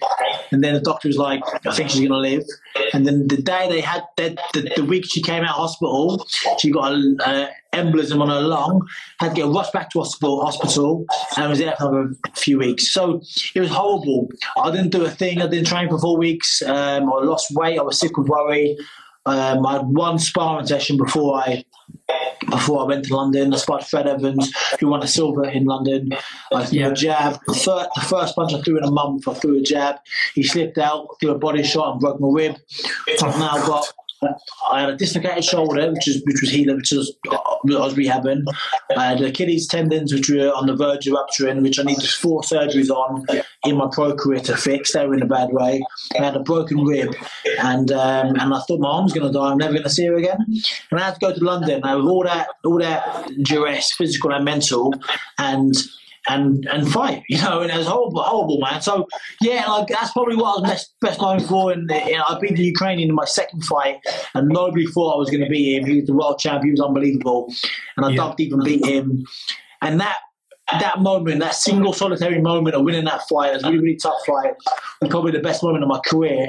S8: and then the doctor was like, "I think she's going to live." And then the day they had that, the, the week she came out of hospital, she got an uh, embolism on her lung, had to get rushed back to hospital, hospital, and was there for a few weeks. So it was horrible. I didn't do a thing. I didn't train for four weeks. Um, I lost weight. I was sick with worry. Um, I had one sparring session before I before I went to London. I spotted Fred Evans, who won a silver in London. I threw
S7: Yeah.
S8: a jab. The, the first punch I threw in a month, I threw a jab. He slipped out, threw a body shot, and broke my rib. I've now got. I had a dislocated shoulder, which is which was healing, which was I was rehabbing. I had Achilles tendons, which were on the verge of rupturing, which I needed four surgeries on in my pro career to fix. They were in a bad way. I had a broken rib, and um, and I thought my arm's going to die. I'm never going to see her again. And I had to go to London. I with all that, all that duress, physical and mental, and and and fight, you know, and it was horrible, horrible, man. So yeah, like that's probably what I was best, best known for. And you know, I beat the Ukrainian in my second fight, and nobody thought I was going to beat him. He was the world champ. He was unbelievable, and I
S7: Yeah.
S8: even beat him. And that that moment, that single solitary moment of winning that fight, it was a really, really tough fight, and probably the best moment of my career.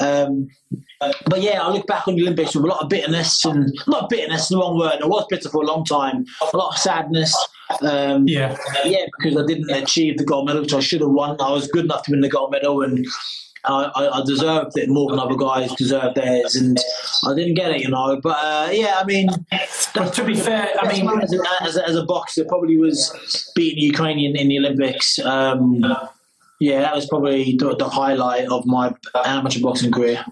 S8: Um, but yeah, I look back on the Olympics with a lot of bitterness and not bitterness, the wrong word. I was bitter for a long time. A lot of sadness. Um,
S7: Yeah.
S8: yeah, because I didn't achieve the gold medal, which I should have won. I was good enough to win the gold medal, and I, I, deserved it more than other guys deserved theirs, and I didn't get it, you know. But uh, yeah, I mean,
S7: to be fair, I mean,
S8: as a, as, a, as a boxer, probably was beating Ukrainian in the Olympics. Um, yeah, that was probably the, the highlight of my uh, amateur boxing career.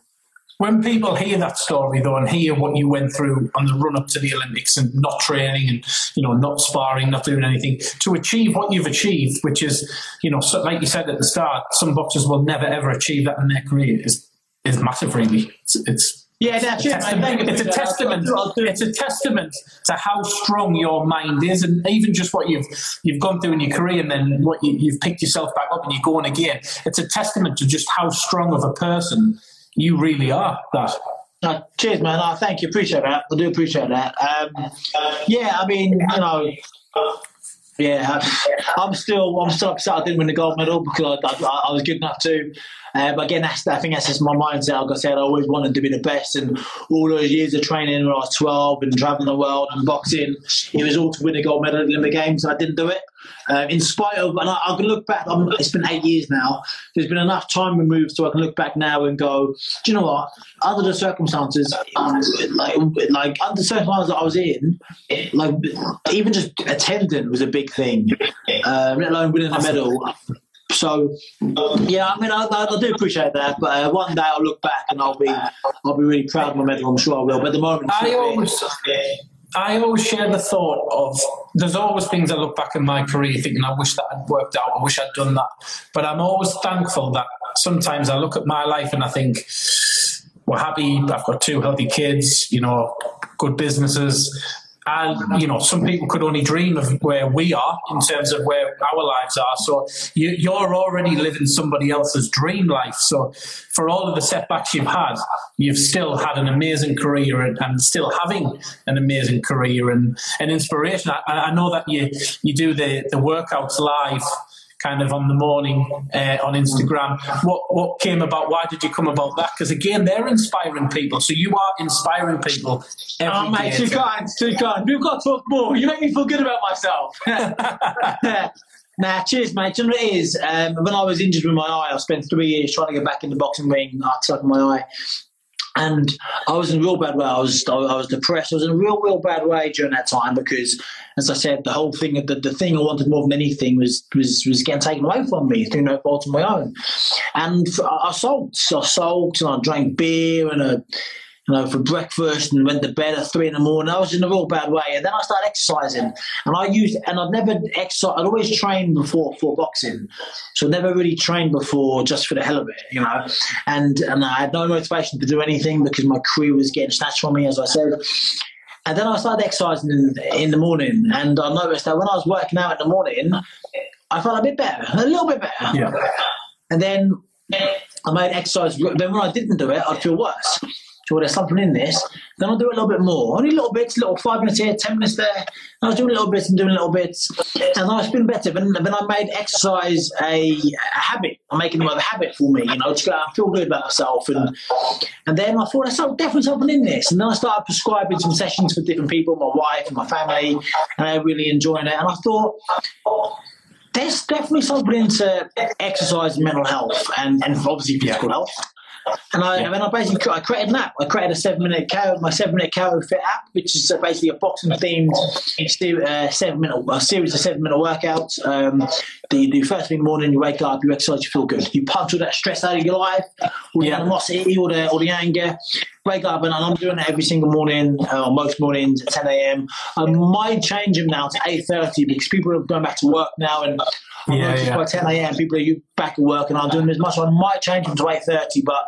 S7: when people hear that story though and hear what you went through on the run up to the Olympics and not training and you know not sparring, not doing anything to achieve what you've achieved, which is you know like you said at the start, some boxers will never ever achieve that in their career is is massive. Really, it's. it's
S8: Yeah, that's it, mate. Thank
S7: testament, it's a testament. It's a testament to how strong your mind is, and even just what you've you've gone through in your career, and then what you, you've picked yourself back up and you're going again. It's a testament to just how strong of a person you really are. That
S8: Uh, cheers, man. Uh, thank you. Appreciate that. I do appreciate that. Um, yeah, I mean, you know, yeah, I'm still, I'm still upset I didn't win the gold medal because I, I, I was good enough to. Uh, but again, that's, I think that's just my mindset. Like I said, I always wanted to be the best, and all those years of training when I was 12 and traveling the world and boxing, it was all to win a gold medal at the Olympic Games. I didn't do it. Uh, in spite of, and I, I can look back. I'm, it's been eight years now. There's been enough time removed, so I can look back now and go, do you know what? Under the circumstances, like like under the circumstances that I was in, like even just attending was a big thing. Uh, let alone winning a medal. So yeah, I mean, I, I, I do appreciate that. But uh, one day I'll look back and I'll be I'll be really proud of my medal. I'm sure I will. But at the moment,
S7: I always, I always share the thought of there's always things I look back in my career thinking I wish that had worked out, I wish I'd done that. But I'm always thankful that sometimes I look at my life and I think we're happy. I've got two healthy kids, you know, good businesses. And, you know, some people could only dream of where we are in terms of where our lives are. So you, you're already living somebody else's dream life. So for all of the setbacks you've had, you've still had an amazing career and, and still having an amazing career and an inspiration. I, I know that you, you do the, the workouts live kind of on the morning uh, on Instagram. What what came about? Why did you come about that? Because again, they're inspiring people. So you are inspiring people. Every
S8: Oh, mate, too kind, too kind. We've got to talk more. You make me feel good about myself. nah, cheers, mate. Do you know what it is? Um, when I was injured with my eye, I spent three years trying to get back in the boxing ring. I in my eye. And I was in a real bad way. I was, I was depressed. I was in a real, real bad way during that time because, as I said, the whole thing, the, the thing I wanted more than anything was was was getting taken away from me through no fault of my own. And I I. I sulked and I drank beer and a you know, for breakfast and went to bed at three in the morning. I was in a real bad way. And then I started exercising. And I used, and I'd never exercised, I'd always trained before for boxing. So I never really trained before just for the hell of it, you know. And, and I had no motivation to do anything because my career was getting snatched from me, as I said. And then I started exercising in, in the morning. And I noticed that when I was working out in the morning, I felt a bit better, a little bit better.
S7: Yeah.
S8: And then I made exercise. Then when I didn't do it, I'd feel worse. So there's something in this. Then I'll do a little bit more. Only little bits, little five minutes here, ten minutes there. And I was doing little bits and doing little bits. And I was feeling better. Then, then I made exercise a, a habit. I'm making it a habit for me, you know, to go out and feel good about myself. And and then I thought there's definitely something in this. And then I started prescribing some sessions for different people, my wife and my family, and they're really enjoying it. And I thought, there's definitely something into exercise and mental health and, and obviously physical health. And I and I basically I created an app. I created a seven minute KO, my seven minute KO fit app, which is uh, basically a boxing themed uh, seven minute a series of seven minute workouts. Um, that you do first thing in the morning, you wake up, you exercise, you feel good. You punch all that stress out of your life, all the
S7: Yeah.
S8: animosity, all the all the anger. Wake up and I'm doing it every single morning, uh, most mornings at 10 a.m. I might change them now to 8:30 because people are going back to work now, and I
S7: Yeah, yeah.
S8: by 10 a.m. people are back at work and I'm doing as much. I might change them to 8:30, but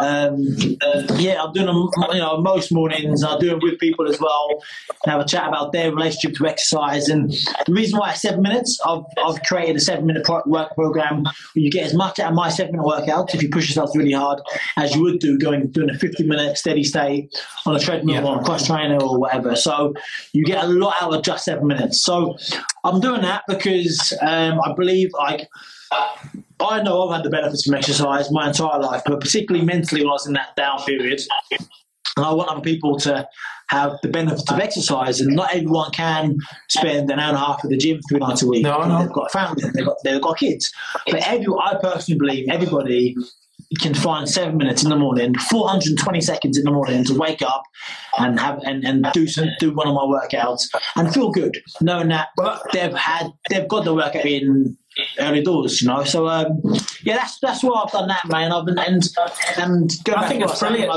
S8: um, uh, yeah, I'm doing them. You know, most mornings I do them with people as well. And have a chat about their relationship to exercise. And the reason why seven minutes, I've, I've created a seven minute pro- work program where you get as much out of my seven minute workouts if you push yourself really hard as you would do going doing a 50 minute steady state on a treadmill
S7: Yeah.
S8: or a cross trainer or whatever. So you get a lot out of just seven minutes. So I'm doing that because um, I believe like I know I've had the benefits from exercise my entire life, but particularly mentally when I was in that down period. And I want other people to have the benefits of exercise, and not everyone can spend an hour and a half at the gym three nights a week.
S7: No, no.
S8: They've got a family, they've got they've got kids. But every, I personally believe everybody can find seven minutes in the morning, 420 seconds in the morning to wake up and have and, and do some do one of my workouts and feel good, knowing that they've had they've got the workout in early doors, you know. So um, yeah, that's that's why I've done that, man. I've been and and
S7: I think it's brilliant.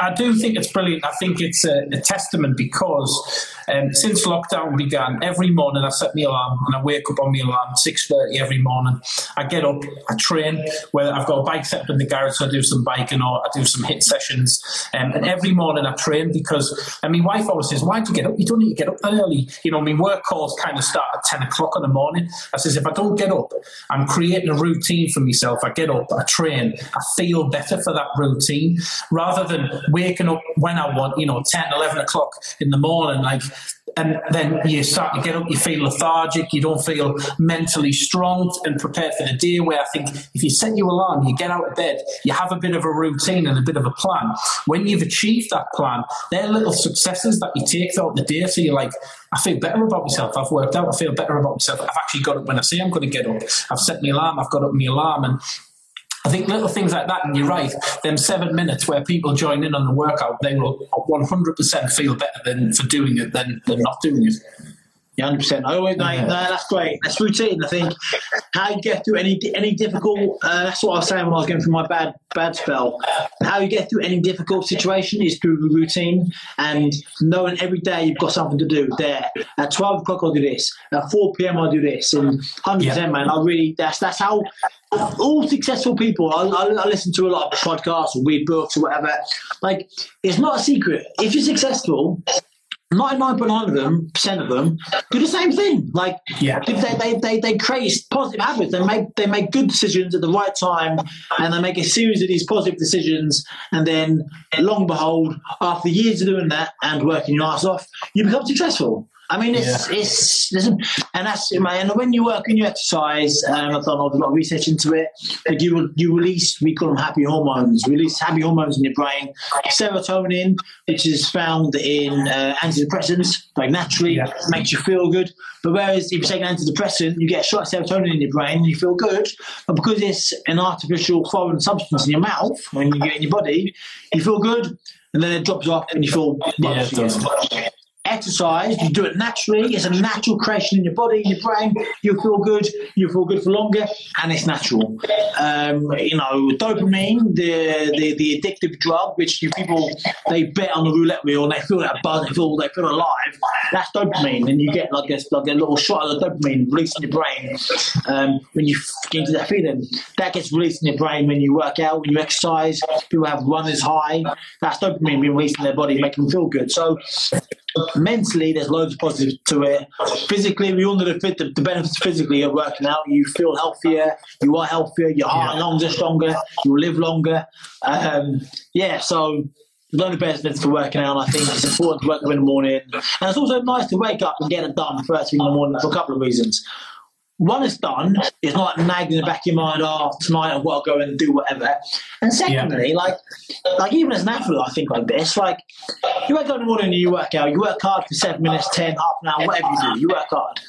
S7: I do think it's brilliant. I think it's a, a testament because um, since lockdown began, every morning I set my alarm and I wake up on my alarm six thirty every morning. I get up, I train. Whether I've got a bike set up in the garage, so I do some biking or I do some hit sessions. Um, and every morning I train because, and my wife always says, "Why do you get up? You don't need to get up early." You know, my work calls kind of start at ten o'clock in the morning. I says, if I don't get up, I'm creating a routine for myself. I get up, I train, I feel better for that routine rather than waking up when I want, you know, 10, 11 o'clock in the morning, like, and then you start to get up, you feel lethargic, you don't feel mentally strong and prepared for the day. Where I think if you set your alarm, you get out of bed, you have a bit of a routine and a bit of a plan. When you've achieved that plan, they're little successes that you take throughout the day. So you're like, I feel better about myself. I've worked out. I feel better about myself. I've actually got up when I say I'm going to get up. I've set my alarm. I've got up my alarm, and I think little things like that. And you're right. Them seven minutes where people join in on the workout, they will 100% feel better than for doing it than, than not doing it.
S8: Yeah, hundred percent. I always, no, no, that's great. That's routine. I think how you get through any any difficult. Uh, that's what I was saying when I was going through my bad bad spell. How you get through any difficult situation is through routine and knowing every day you've got something to do. There at twelve o'clock I'll do this. At four pm I'll do this. And hundred percent, man. I really that's that's how all successful people. I, I, I listen to a lot of podcasts or read books or whatever. Like it's not a secret. If you're successful, 99.9 of them, percent of them, do the same thing. Like,
S7: Yeah.
S8: if they, they, they, they create positive habits. They make they make good decisions at the right time, and they make a series of these positive decisions. And then, long and behold, after years of doing that and working your ass off, you become successful. I mean, it's it's listen, and that's and when you work and you exercise, um, I've done a lot of research into it. You you release we call them happy hormones. Release happy hormones in your brain, serotonin, which is found in uh, antidepressants, like naturally
S7: Yeah.
S8: makes you feel good. But whereas if you take an antidepressant, you get a shot of serotonin in your brain and you feel good. But because it's an artificial foreign substance in your mouth when you get in your body, you feel good, and then it drops off and you feel
S7: Yeah,
S8: exercise, you do it naturally, it's a natural creation in your body, in your brain, you feel good, you feel good for longer, and it's natural. Um, you know, dopamine, the, the the addictive drug, which you people they bet on the roulette wheel and they feel that buzz, they feel they feel alive. That's dopamine, and you get like a like a little shot of the dopamine released in your brain um, when you get into that feeling. That gets released in your brain when you work out, when you exercise. People have runners high. That's dopamine being released in their body, making them feel good. So mentally there's loads of positives to it. Physically we all know the, fit- the, the benefits physically of working out. You feel healthier. You are healthier. Your heart and lungs are stronger. You live longer. Um, yeah so loads of benefits for working out I think it's important to work in the morning. And it's also nice to wake up and get it done first thing in the morning for a couple of reasons one it's done, it's not nagging in the back of your mind, oh, tonight I've got to go and do whatever. And secondly, like, like even as an athlete, I think like this, like, you wake up in the morning and you work out, you work hard for seven minutes, ten, half an hour, whatever you do, you work hard.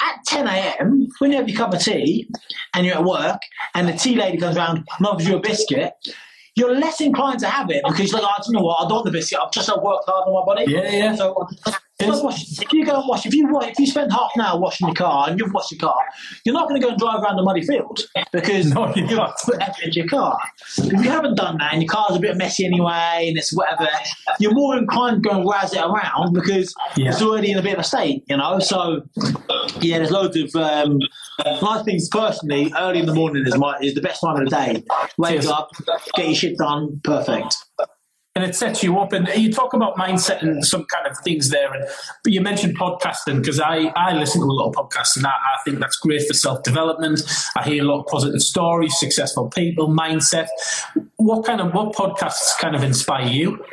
S8: at 10 a.m., when you have your cup of tea and you're at work and the tea lady comes around and offers you a biscuit, you're less inclined to have it because you're like, oh, you know what? I don't want the biscuit. I've just worked hard on my body.
S7: Yeah, yeah.
S8: So wash- if you go and wash, if you if you spend half an hour washing your car and you've washed your car, you're not going to go and drive around the muddy field because
S7: No, you're not.
S8: put effort into your car. If you haven't done that and your car's a bit messy anyway and it's whatever, you're more inclined to go and razz it around because
S7: Yeah.
S8: it's already in a bit of a state, you know. So yeah, there's loads of um, nice things. Personally, early in the morning is my is the best time of the day. Wake up, get your shit done, perfect.
S7: and it sets you up. And you talk about mindset and some kind of things there. And but you mentioned podcasting because I, I listen to a lot of podcasts and I, I think that's great for self development. I hear a lot of positive stories, successful people, mindset. What kind of what podcasts kind of inspire you?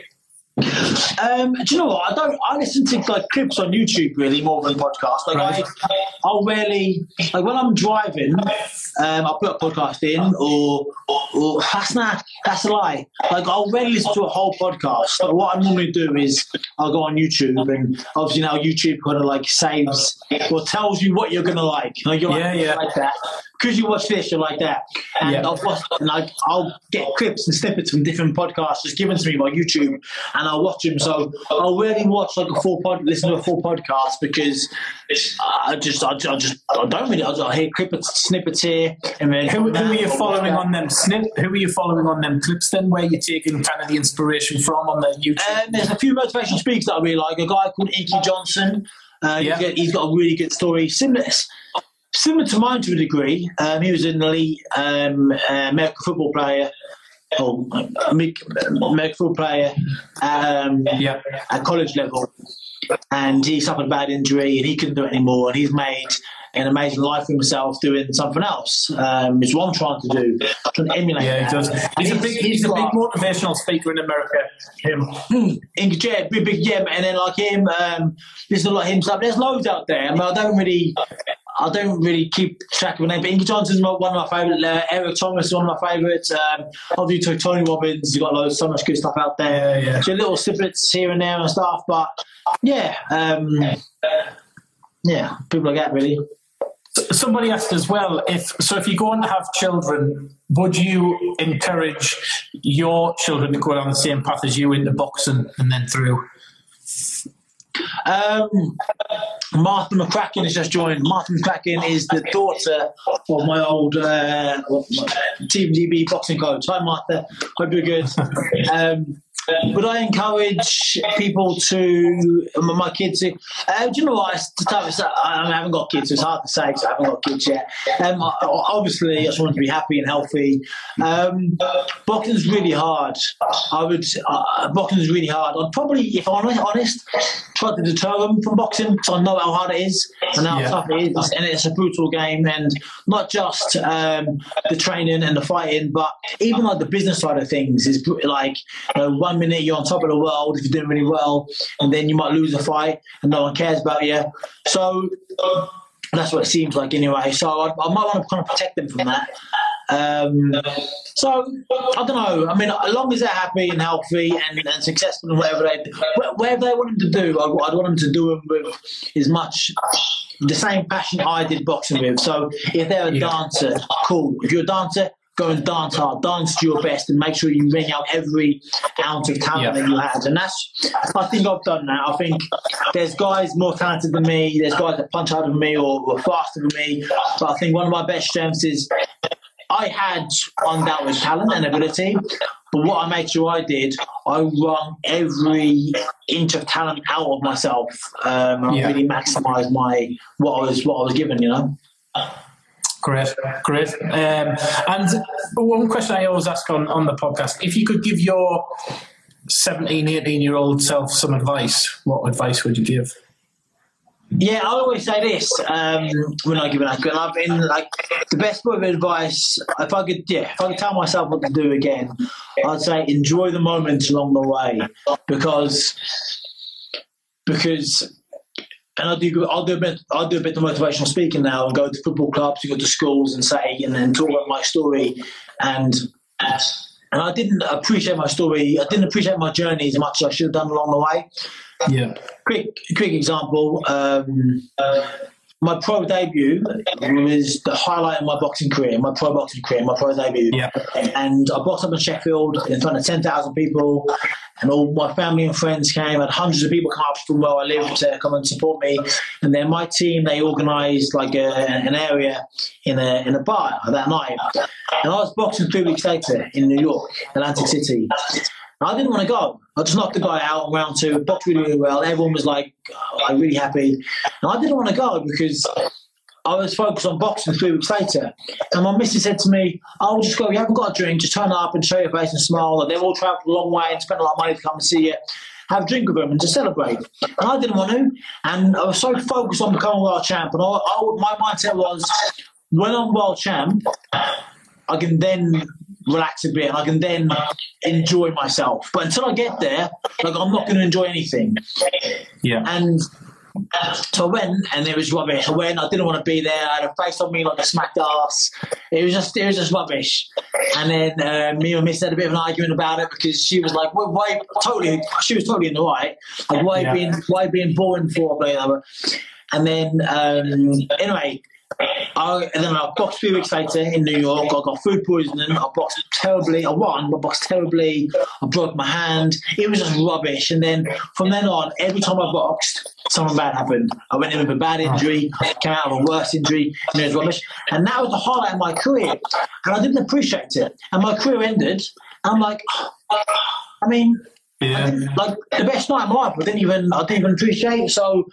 S8: Um, do you know what? I don't. I listen to like clips on YouTube really more than podcasts. Like
S7: Right.
S8: I, I'll rarely like when I'm driving, um, I'll put a podcast in, or, or, or that's not that's a lie. Like I'll rarely listen to a whole podcast. Like, what I normally do is I'll go on YouTube, and obviously now YouTube kind of like saves or tells you what you're gonna like. Like you're
S7: Yeah,
S8: like,
S7: yeah.
S8: like that. Because you watch this, you're like that, and
S7: Yeah.
S8: And like I'll get clips and snippets from different podcasts just given to me by YouTube, and I'll watch them. So I'll really watch like a full pod, listen to a full podcast because I just, I, just- I just, I don't really. I, I hear clips, snippets here, and then
S7: Who, who are you following on them snip? Who are you following on them clips? Then where you're taking kind of the inspiration from on the YouTube?
S8: Um, there's a few motivational speakers that I really like. A guy called Inky Johnson. Uh,
S7: Yeah.
S8: he's, got, he's got a really good story. Similar, similar to mine to a degree. Um, he was an elite um, uh, American football player. Oh, American football player um,
S7: yeah,
S8: at college level, and he suffered a bad injury and he couldn't do it anymore. And he's made an amazing life for himself doing something else. Um, is what I'm trying to do, trying to emulate.
S7: yeah, he does. He's a big, he's a big motivational speaker in America. Him.
S8: Ink yeah, big, big yeah, and then like him, um, there's a lot of him stuff. There's loads out there. I, mean, I don't really, I don't really keep track of a name. But Inky Johnson's my- one of my favourite. Uh, Eric Thomas is one of my favourites. Um, obviously, Tony Robbins. you've got loads, so much good stuff out there.
S7: Yeah, yeah.
S8: So little snippets here and there and stuff. But yeah, um, yeah, people like that really.
S7: Somebody asked as well if so. If you go going to have children, would you encourage your children to go down the same path as you into boxing and then through?
S8: Um, Martha McCracken has just joined. Martha McCracken is the daughter of my old uh, Team GB boxing coach. Hi, Martha. Hope you're good. Um, would I encourage people to my my kids to? Uh, do you know what? It's the type of, I, haven't got kids, so it's hard to say. 'cause I haven't got kids yet. Um, obviously, I just want to be happy and healthy. Um, boxing's really hard. I would. Uh, boxing's really hard. I'd probably, if I'm honest, try to deter them from boxing because I know how hard it is and how
S7: Yeah.
S8: tough it is, and it's a brutal game. And not just um, the training and the fighting, but even like the business side of things is like you know, one minute you're on top of the world if you're doing really well, and then you might lose a fight and no one cares about you. So that's what it seems like anyway. So I, I might want to kind of protect them from that. Um, so I don't know. I mean, as long as they're happy and healthy and, and successful in whatever they wh- whatever they want them to do, I'd, I'd want them to do them with as much the same passion I did boxing with. So if they're a
S7: Yeah.
S8: dancer, cool. If you're a dancer. Go and dance hard, dance to your best, and make sure you wring out every ounce of talent
S7: Yeah.
S8: that you had. And that's, I think I've done that. I think there's guys more talented than me. There's guys that punch harder than me or, or faster than me. But I think one of my best strengths is I had undoubted talent and ability, but what I made sure I did, I wrung every inch of talent out of myself. Um, and
S7: Yeah.
S8: I really maximised my what I was what I was given. You know.
S7: Great, great. Um, and one question I always ask on, on the podcast if you could give your 17, 18 year old self some advice, what advice would you give?
S8: Yeah, I always say this um, when I give an accurate. I've been like the best bit of advice. If I could, yeah, if I could tell myself what to do again, I'd say enjoy the moments along the way because because. And I do. I'll do a bit. I'll do a bit of motivational speaking now, and go to football clubs, and go to schools, and say, and then talk about my story, and and I didn't appreciate my story. I didn't appreciate my journey as much as I should have done along the way
S7: Yeah.
S8: quick quick example. Um, uh, my pro debut um, was the highlight of my boxing career, my pro boxing career, my pro debut.
S7: Yeah.
S8: And I boxed up in Sheffield in front of 10,000 people, and all my family and friends came, and hundreds of people come up from where I lived to come and support me. And then my team, they organised like a, an area in a, in a bar that night. And I was boxing three weeks later in New York, Atlantic City. I didn't want to go. I just knocked the guy out in round two, boxed really, really well. Everyone was like, oh, like really happy. And I didn't want to go because I was focused on boxing three weeks later. And my missus said to me, oh, I'll just go, you haven't got a drink, just turn up and show your face and smile. And they've all travelled a long way and spent a lot of money to come and see you. Have a drink with them and to celebrate. And I didn't want to. And I was so focused on becoming world champ. And I, I, my mindset was, when I'm world champ, I can then relax a bit and I can then enjoy myself. But until I get there, like I'm not going to enjoy anything.
S7: Yeah.
S8: And so I went, and it was rubbish. I went, I didn't want to be there. I had a face on me like a smacked ass. It was just, it was just rubbish. And then uh, me and Miss had a bit of an argument about it because she was like, well, "Why?" Totally, she was totally in the right. Like, why
S7: Yeah.
S8: being, why being born for? Blah, blah, blah. And then, um, anyway, I, and then I boxed three weeks later in New York. I got food poisoning. I boxed terribly. I won, but boxed terribly. I broke my hand. It was just rubbish. And then from then on, every time I boxed, something bad happened. I went in with a bad injury, came out with a worse injury, and it was rubbish. And that was the highlight of my career. And I didn't appreciate it. And my career ended. And I'm like, I mean,
S7: Yeah.
S8: like the best night of my life. I didn't even I didn't even appreciate. So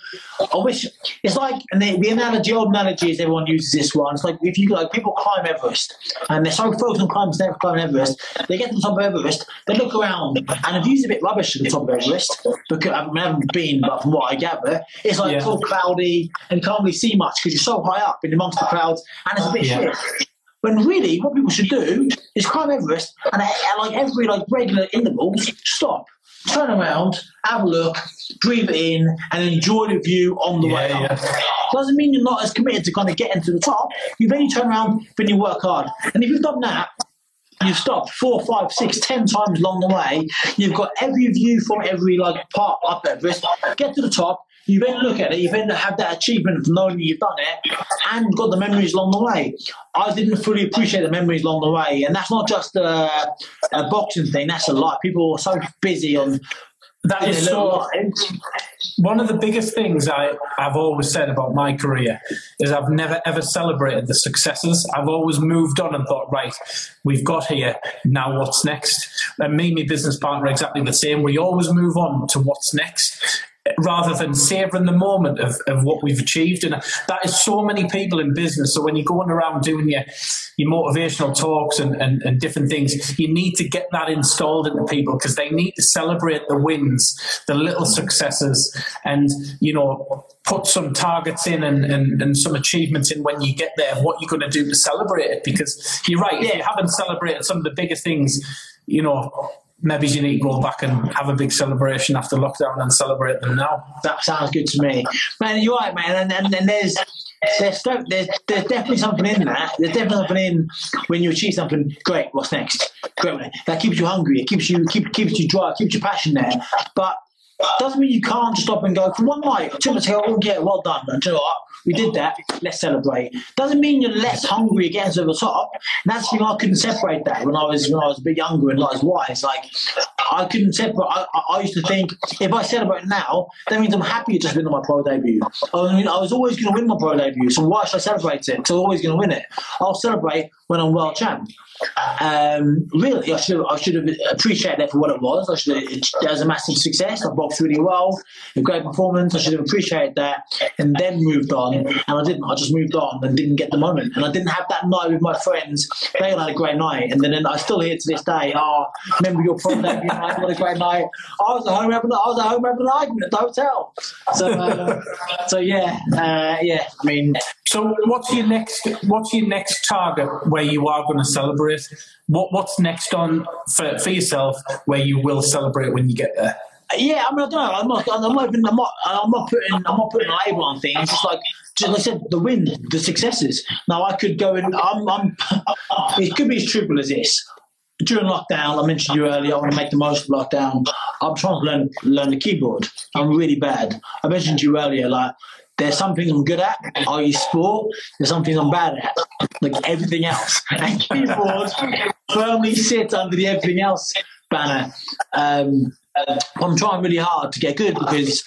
S8: I wish it's like and the, the analogy, old analogy is everyone uses this one. It's like if you like people climb Everest and they're so focused on climbing, climbing Everest, they get to the top of Everest, they look around and the view's a bit rubbish at the top of Everest because I haven't been, but from what I gather, it's like
S7: Yeah.
S8: it's all cloudy and you can't really see much because you're so high up in amongst the clouds and it's a bit
S7: Yeah.
S8: shit. When really, what people should do is climb Everest and, and like every like regular intervals, stop, turn around, have a look, breathe it in, and enjoy the view on the way
S7: Yeah,
S8: up. Doesn't mean you're not as committed to kind of getting to the top. You then you turn around, then you work hard, and if you've done that. You've stopped four, five, six, ten times along the way. You've got every view from every like part up Everest. Get to the top. You then look at it. You then have that achievement of knowing you've done it, and got the memories along the way. I didn't fully appreciate the memories along the way, and that's not just a, a boxing thing. That's a lot. People are so busy on
S7: That is so. One of the biggest things I, I've always said about my career is I've never ever celebrated the successes. I've always moved on and thought, right, we've got here, now what's next? And me and my business partner are exactly the same. We always move on to what's next rather than savouring the moment of, of what we've achieved. And that is so many people in business. So when you're going around doing your, your motivational talks and, and, and different things, you need to get that installed into people because they need to celebrate the wins, the little successes, and, you know, put some targets in and, and, and some achievements in when you get there what you're going to do to celebrate it. Because you're right, if you haven't celebrated some of the biggest things, you know, maybe you need to go back and have a big celebration after lockdown and celebrate them now.
S8: That sounds good to me, man. You're right, man. And and, and there's there's, there's there's definitely something in that. There's definitely something in when you achieve something great. What's next? Great. That keeps you hungry. It keeps you keep, keeps you dry. Keeps your passion there. But doesn't mean you can't stop and go for one night. Two minutes. Oh yeah, well done. And do you know what? We did that. Let's celebrate. Doesn't mean you're less hungry against the top. And that's the thing I couldn't separate that when I was when I was a bit younger and not wise. Like I couldn't separate. I, I, used to think if I celebrate now, that means I'm happy just winning my pro debut. I mean, I was always going to win my pro debut, so why should I celebrate it? Because I'm always going to win it. I'll celebrate when I'm world champ. Um, really, I should I should have appreciated that for what it was. I should have, it, that was a massive success. I boxed really well, a great performance. I should have appreciated that and then moved on. And I didn't. I just moved on and didn't get the moment. And I didn't have that night with my friends. They had a great night. And then I still hear to this day, oh, remember your prom debut night? What a great night. I was at home having, I was at home having an argument at the hotel. So, uh, so yeah, uh, yeah. I mean,
S7: So what's your next what's your next target where you are going to celebrate? What what's next on for, for yourself where you will celebrate when you get there?
S8: Yeah, I mean, I don't know. I'm not. I'm not. Even, I'm not. I'm not putting. I'm not putting a label on things. It's like, just like I said, the win, the successes. Now I could go and I'm. I'm it could be as trivial as this. during lockdown, I mentioned you earlier, I want to make the most of lockdown. I'm trying to learn learn the keyboard. I'm really bad. I mentioned you earlier, like there's some things I'm good at, i.e. sport. There's some things I'm bad at, like everything else. And keyboard firmly sit under the everything else banner. Um, I'm trying really hard to get good because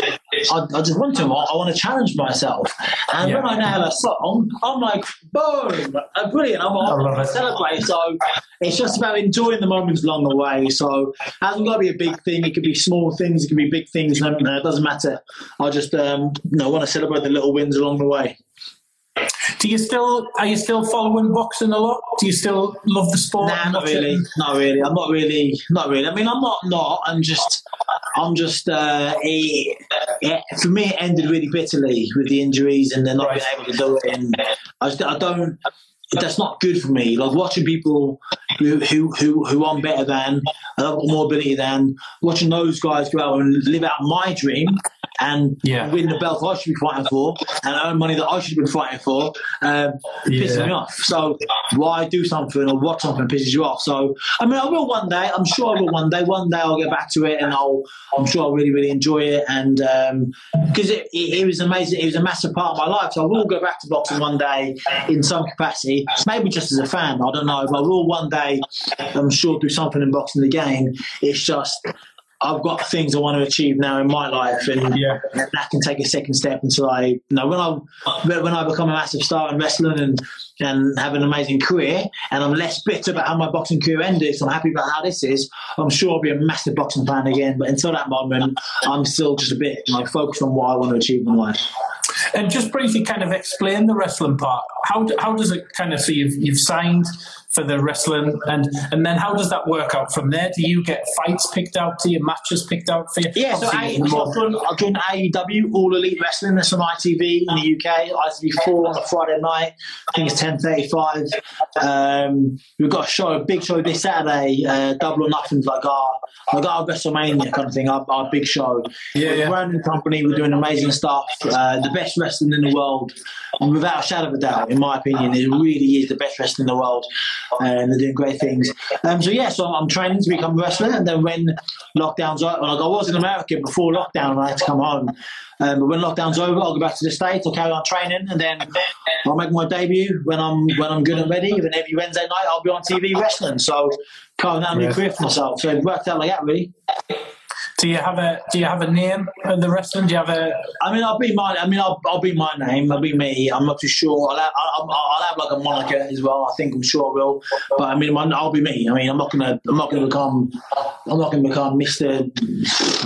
S8: I, I just want to. I, I want to challenge myself. And when I nail a song, I'm like, boom, uh, brilliant. I'm on to celebrate. So it's just about enjoying the moments along the way. So it hasn't got to be a big thing. It could be small things. It could be big things. No, it doesn't matter. I just um, you know, want to celebrate the little wins along the way.
S7: Do you still are you still following boxing a lot? Do you still love the sport?
S8: Nah, not
S7: it?
S8: really. Not really. I'm not really. Not really. I mean, I'm not. Not. I'm just. I'm just. Uh, it, it, for me, it ended really bitterly with the injuries and then not being able to do it. And I, just, I don't. That's not good for me. Like watching people who who who, who I'm better than, and I've got more ability than, watching those guys go out and live out my dream and
S7: Yeah.
S8: win the belt I should be fighting for and earn money that I should have been fighting for, um, pisses me off. So why do something or watch something pisses you off? So I mean, I will one day. I'm sure I will one day. One day I'll get back to it, and I'll. I'm sure I'll really, really enjoy it, and because it, it, it was amazing. It was a massive part of my life. So I will go back to boxing one day in some capacity, maybe just as a fan. I don't know, but I will one day. I'm sure do something in boxing again. It's just. I've got things I want to achieve now in my life, and
S7: Yeah.
S8: that can take a second step until I, you know, when I when I become a massive star in wrestling and and have an amazing career, and I'm less bitter about how my boxing career ended. So I'm happy about how this is. I'm sure I'll be a massive boxing fan again. But until that moment, I'm still just a bit like focused on what I want to achieve in life.
S7: And just briefly, kind of explain the wrestling part. How how does it kind of so you've you've signed for the wrestling, and and then how does that work out from there? Do you get fights picked out to you, matches picked out for you?
S8: Yeah, so I,
S7: the
S8: so
S7: more-
S8: I've done, I've done AEW, All Elite Wrestling. That's on ITV in the UK. ITV four on a Friday night. I think it's ten thirty-five. Um, we've got a show, a big show this Saturday. Uh, Double or Nothing's like our like our WrestleMania kind of thing. Our, our big show.
S7: Yeah,
S8: We're a
S7: yeah.
S8: brand new company. We're doing amazing stuff. Uh, the best wrestling in the world, and without a shadow of a doubt, in my opinion, it really is the best wrestling in the world, and they're doing great things. Um, so yeah, so I'm training to become a wrestler, and then when lockdown's over, like I was in America before lockdown, and I had to come home. Um, but when lockdown's over, I'll go back to the states. I'll carry on training, and then I'll make my debut when I'm when I'm good and ready. And then every Wednesday night, I'll be on TV wrestling. So carving out a new career for myself. So it worked out like that, really.
S7: Do you have a do you have a name of the wrestling? Do you have a
S8: I mean, I'll be my. I mean, I'll, I'll be my name. I'll be me. I'm not too sure. I'll have, I'll, I'll have like a moniker as well. I think I'm sure I will. But I mean, I'll be me. I mean, I'm not gonna. I'm not gonna become. I'm not gonna become Mister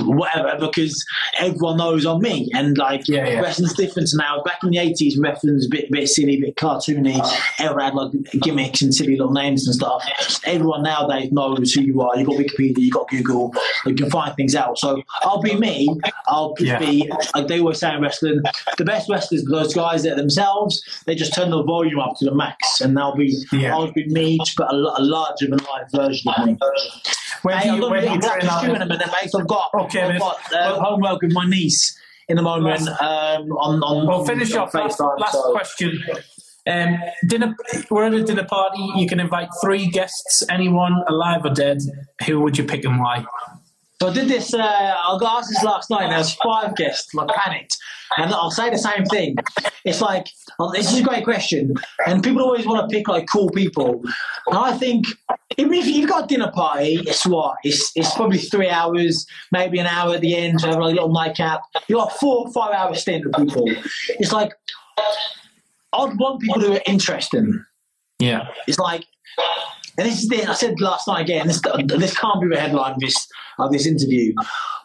S8: whatever because everyone knows I'm me. And like
S7: Yeah, yeah.
S8: wrestling's different now. Back in the 80s, wrestling's a bit, bit silly, a bit cartoony. Everyone had like gimmicks and silly little names and stuff. Everyone nowadays knows who you are. You've got Wikipedia. You've got Google. You can find things out. So I'll be me. I'll just
S7: Yeah.
S8: be like they always say in wrestling, the best wrestlers are those guys that themselves they just turn the volume up to the max, and they'll be
S7: Yeah.
S8: I'll be me, but a, a larger than life version of me.
S7: where
S8: Hey,
S7: do you
S8: gonna
S7: where
S8: be
S7: do you train
S8: practicing in a minute, mate. I've got
S7: Okay,
S8: I've got uh, homework with my niece in the moment um, on on.
S7: Well, finish
S8: on
S7: off. Last, last
S8: so-
S7: question. Um, dinner. We're at a dinner party. You can invite three guests, anyone alive or dead. Who would you pick and why?
S8: So I did this. Uh, I got asked this last night. and There was five guests. and I panicked, and I'll say the same thing. It's like oh, this is a great question, and people always want to pick like cool people. And I think even if you've got a dinner party, it's what it's it's probably three hours, maybe an hour at the end have like a little nightcap. You got four or five hours staying with people. It's like I'd want people who are interesting.
S7: Yeah.
S8: It's like, and this is the, I said last night again, this, this can't be the headline of this, of this interview.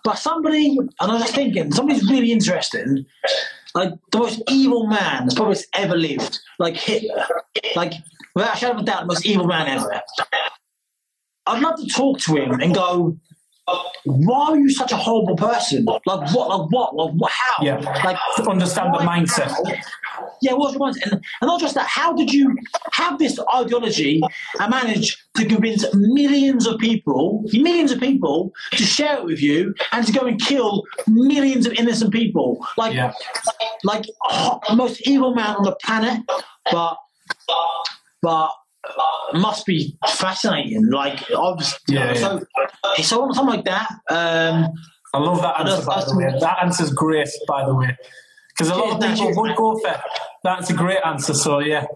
S8: But somebody, and I was thinking, somebody's really interesting, like the most evil man that's probably ever lived, like Hitler, like without a shadow of a doubt, the most evil man ever. I'd love to talk to him and go, why are you such a horrible person? Like what? Like what? Like what? How?
S7: Yeah.
S8: Like
S7: To understand the mindset.
S8: yeah, what's your mindset? And, and not just that, how did you have this ideology and manage to convince millions of people, millions of people, to share it with you and to go and kill millions of innocent people? Like,
S7: Yeah.
S8: like oh, the most evil man on the planet, but, but must be fascinating. Like, obviously,
S7: Yeah,
S8: so it's so something like that. Um,
S7: I love that answer, by the way. That answer's great, by the way. Because a lot of people would go for that's a great answer. So yeah,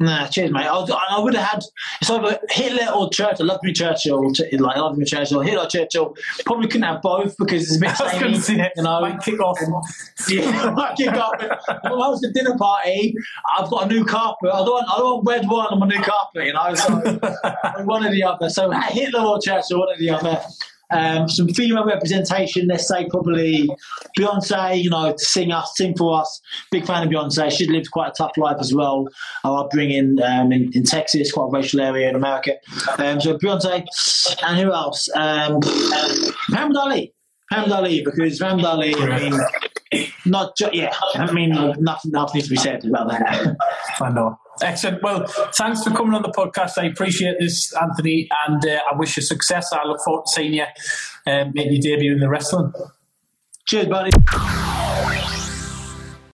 S8: Nah, cheers, mate. I, I would have had it's either Hitler or Churchill. I love me Churchill, like I love me Churchill. Hitler or Churchill. Probably couldn't have both because it's a bit
S7: I was going
S8: you know.
S7: might kick off.
S8: Yeah, might kick off. When I was at dinner party, I've got a new carpet. I don't want, I don't want red wine on my new carpet, you know. So one or the other. So Hitler or Churchill, one or the other. Um, some female representation, let's say probably Beyonce, you know, to sing us, sing for us. Big fan of Beyonce. She lived quite a tough life as well. Our upbringing um, in, in Texas, quite a racial area in America. Um, so Beyonce, and who else? Um, Muhammad Ali. Muhammad Ali, because Muhammad Ali, I mean, not ju- yeah, I mean, nothing, nothing needs to be said about that.
S7: I know. Excellent. Well, thanks for coming on the podcast. I appreciate this, Anthony, and uh, I wish you success. I look forward to seeing you um, make your debut in the wrestling.
S8: Cheers, buddy.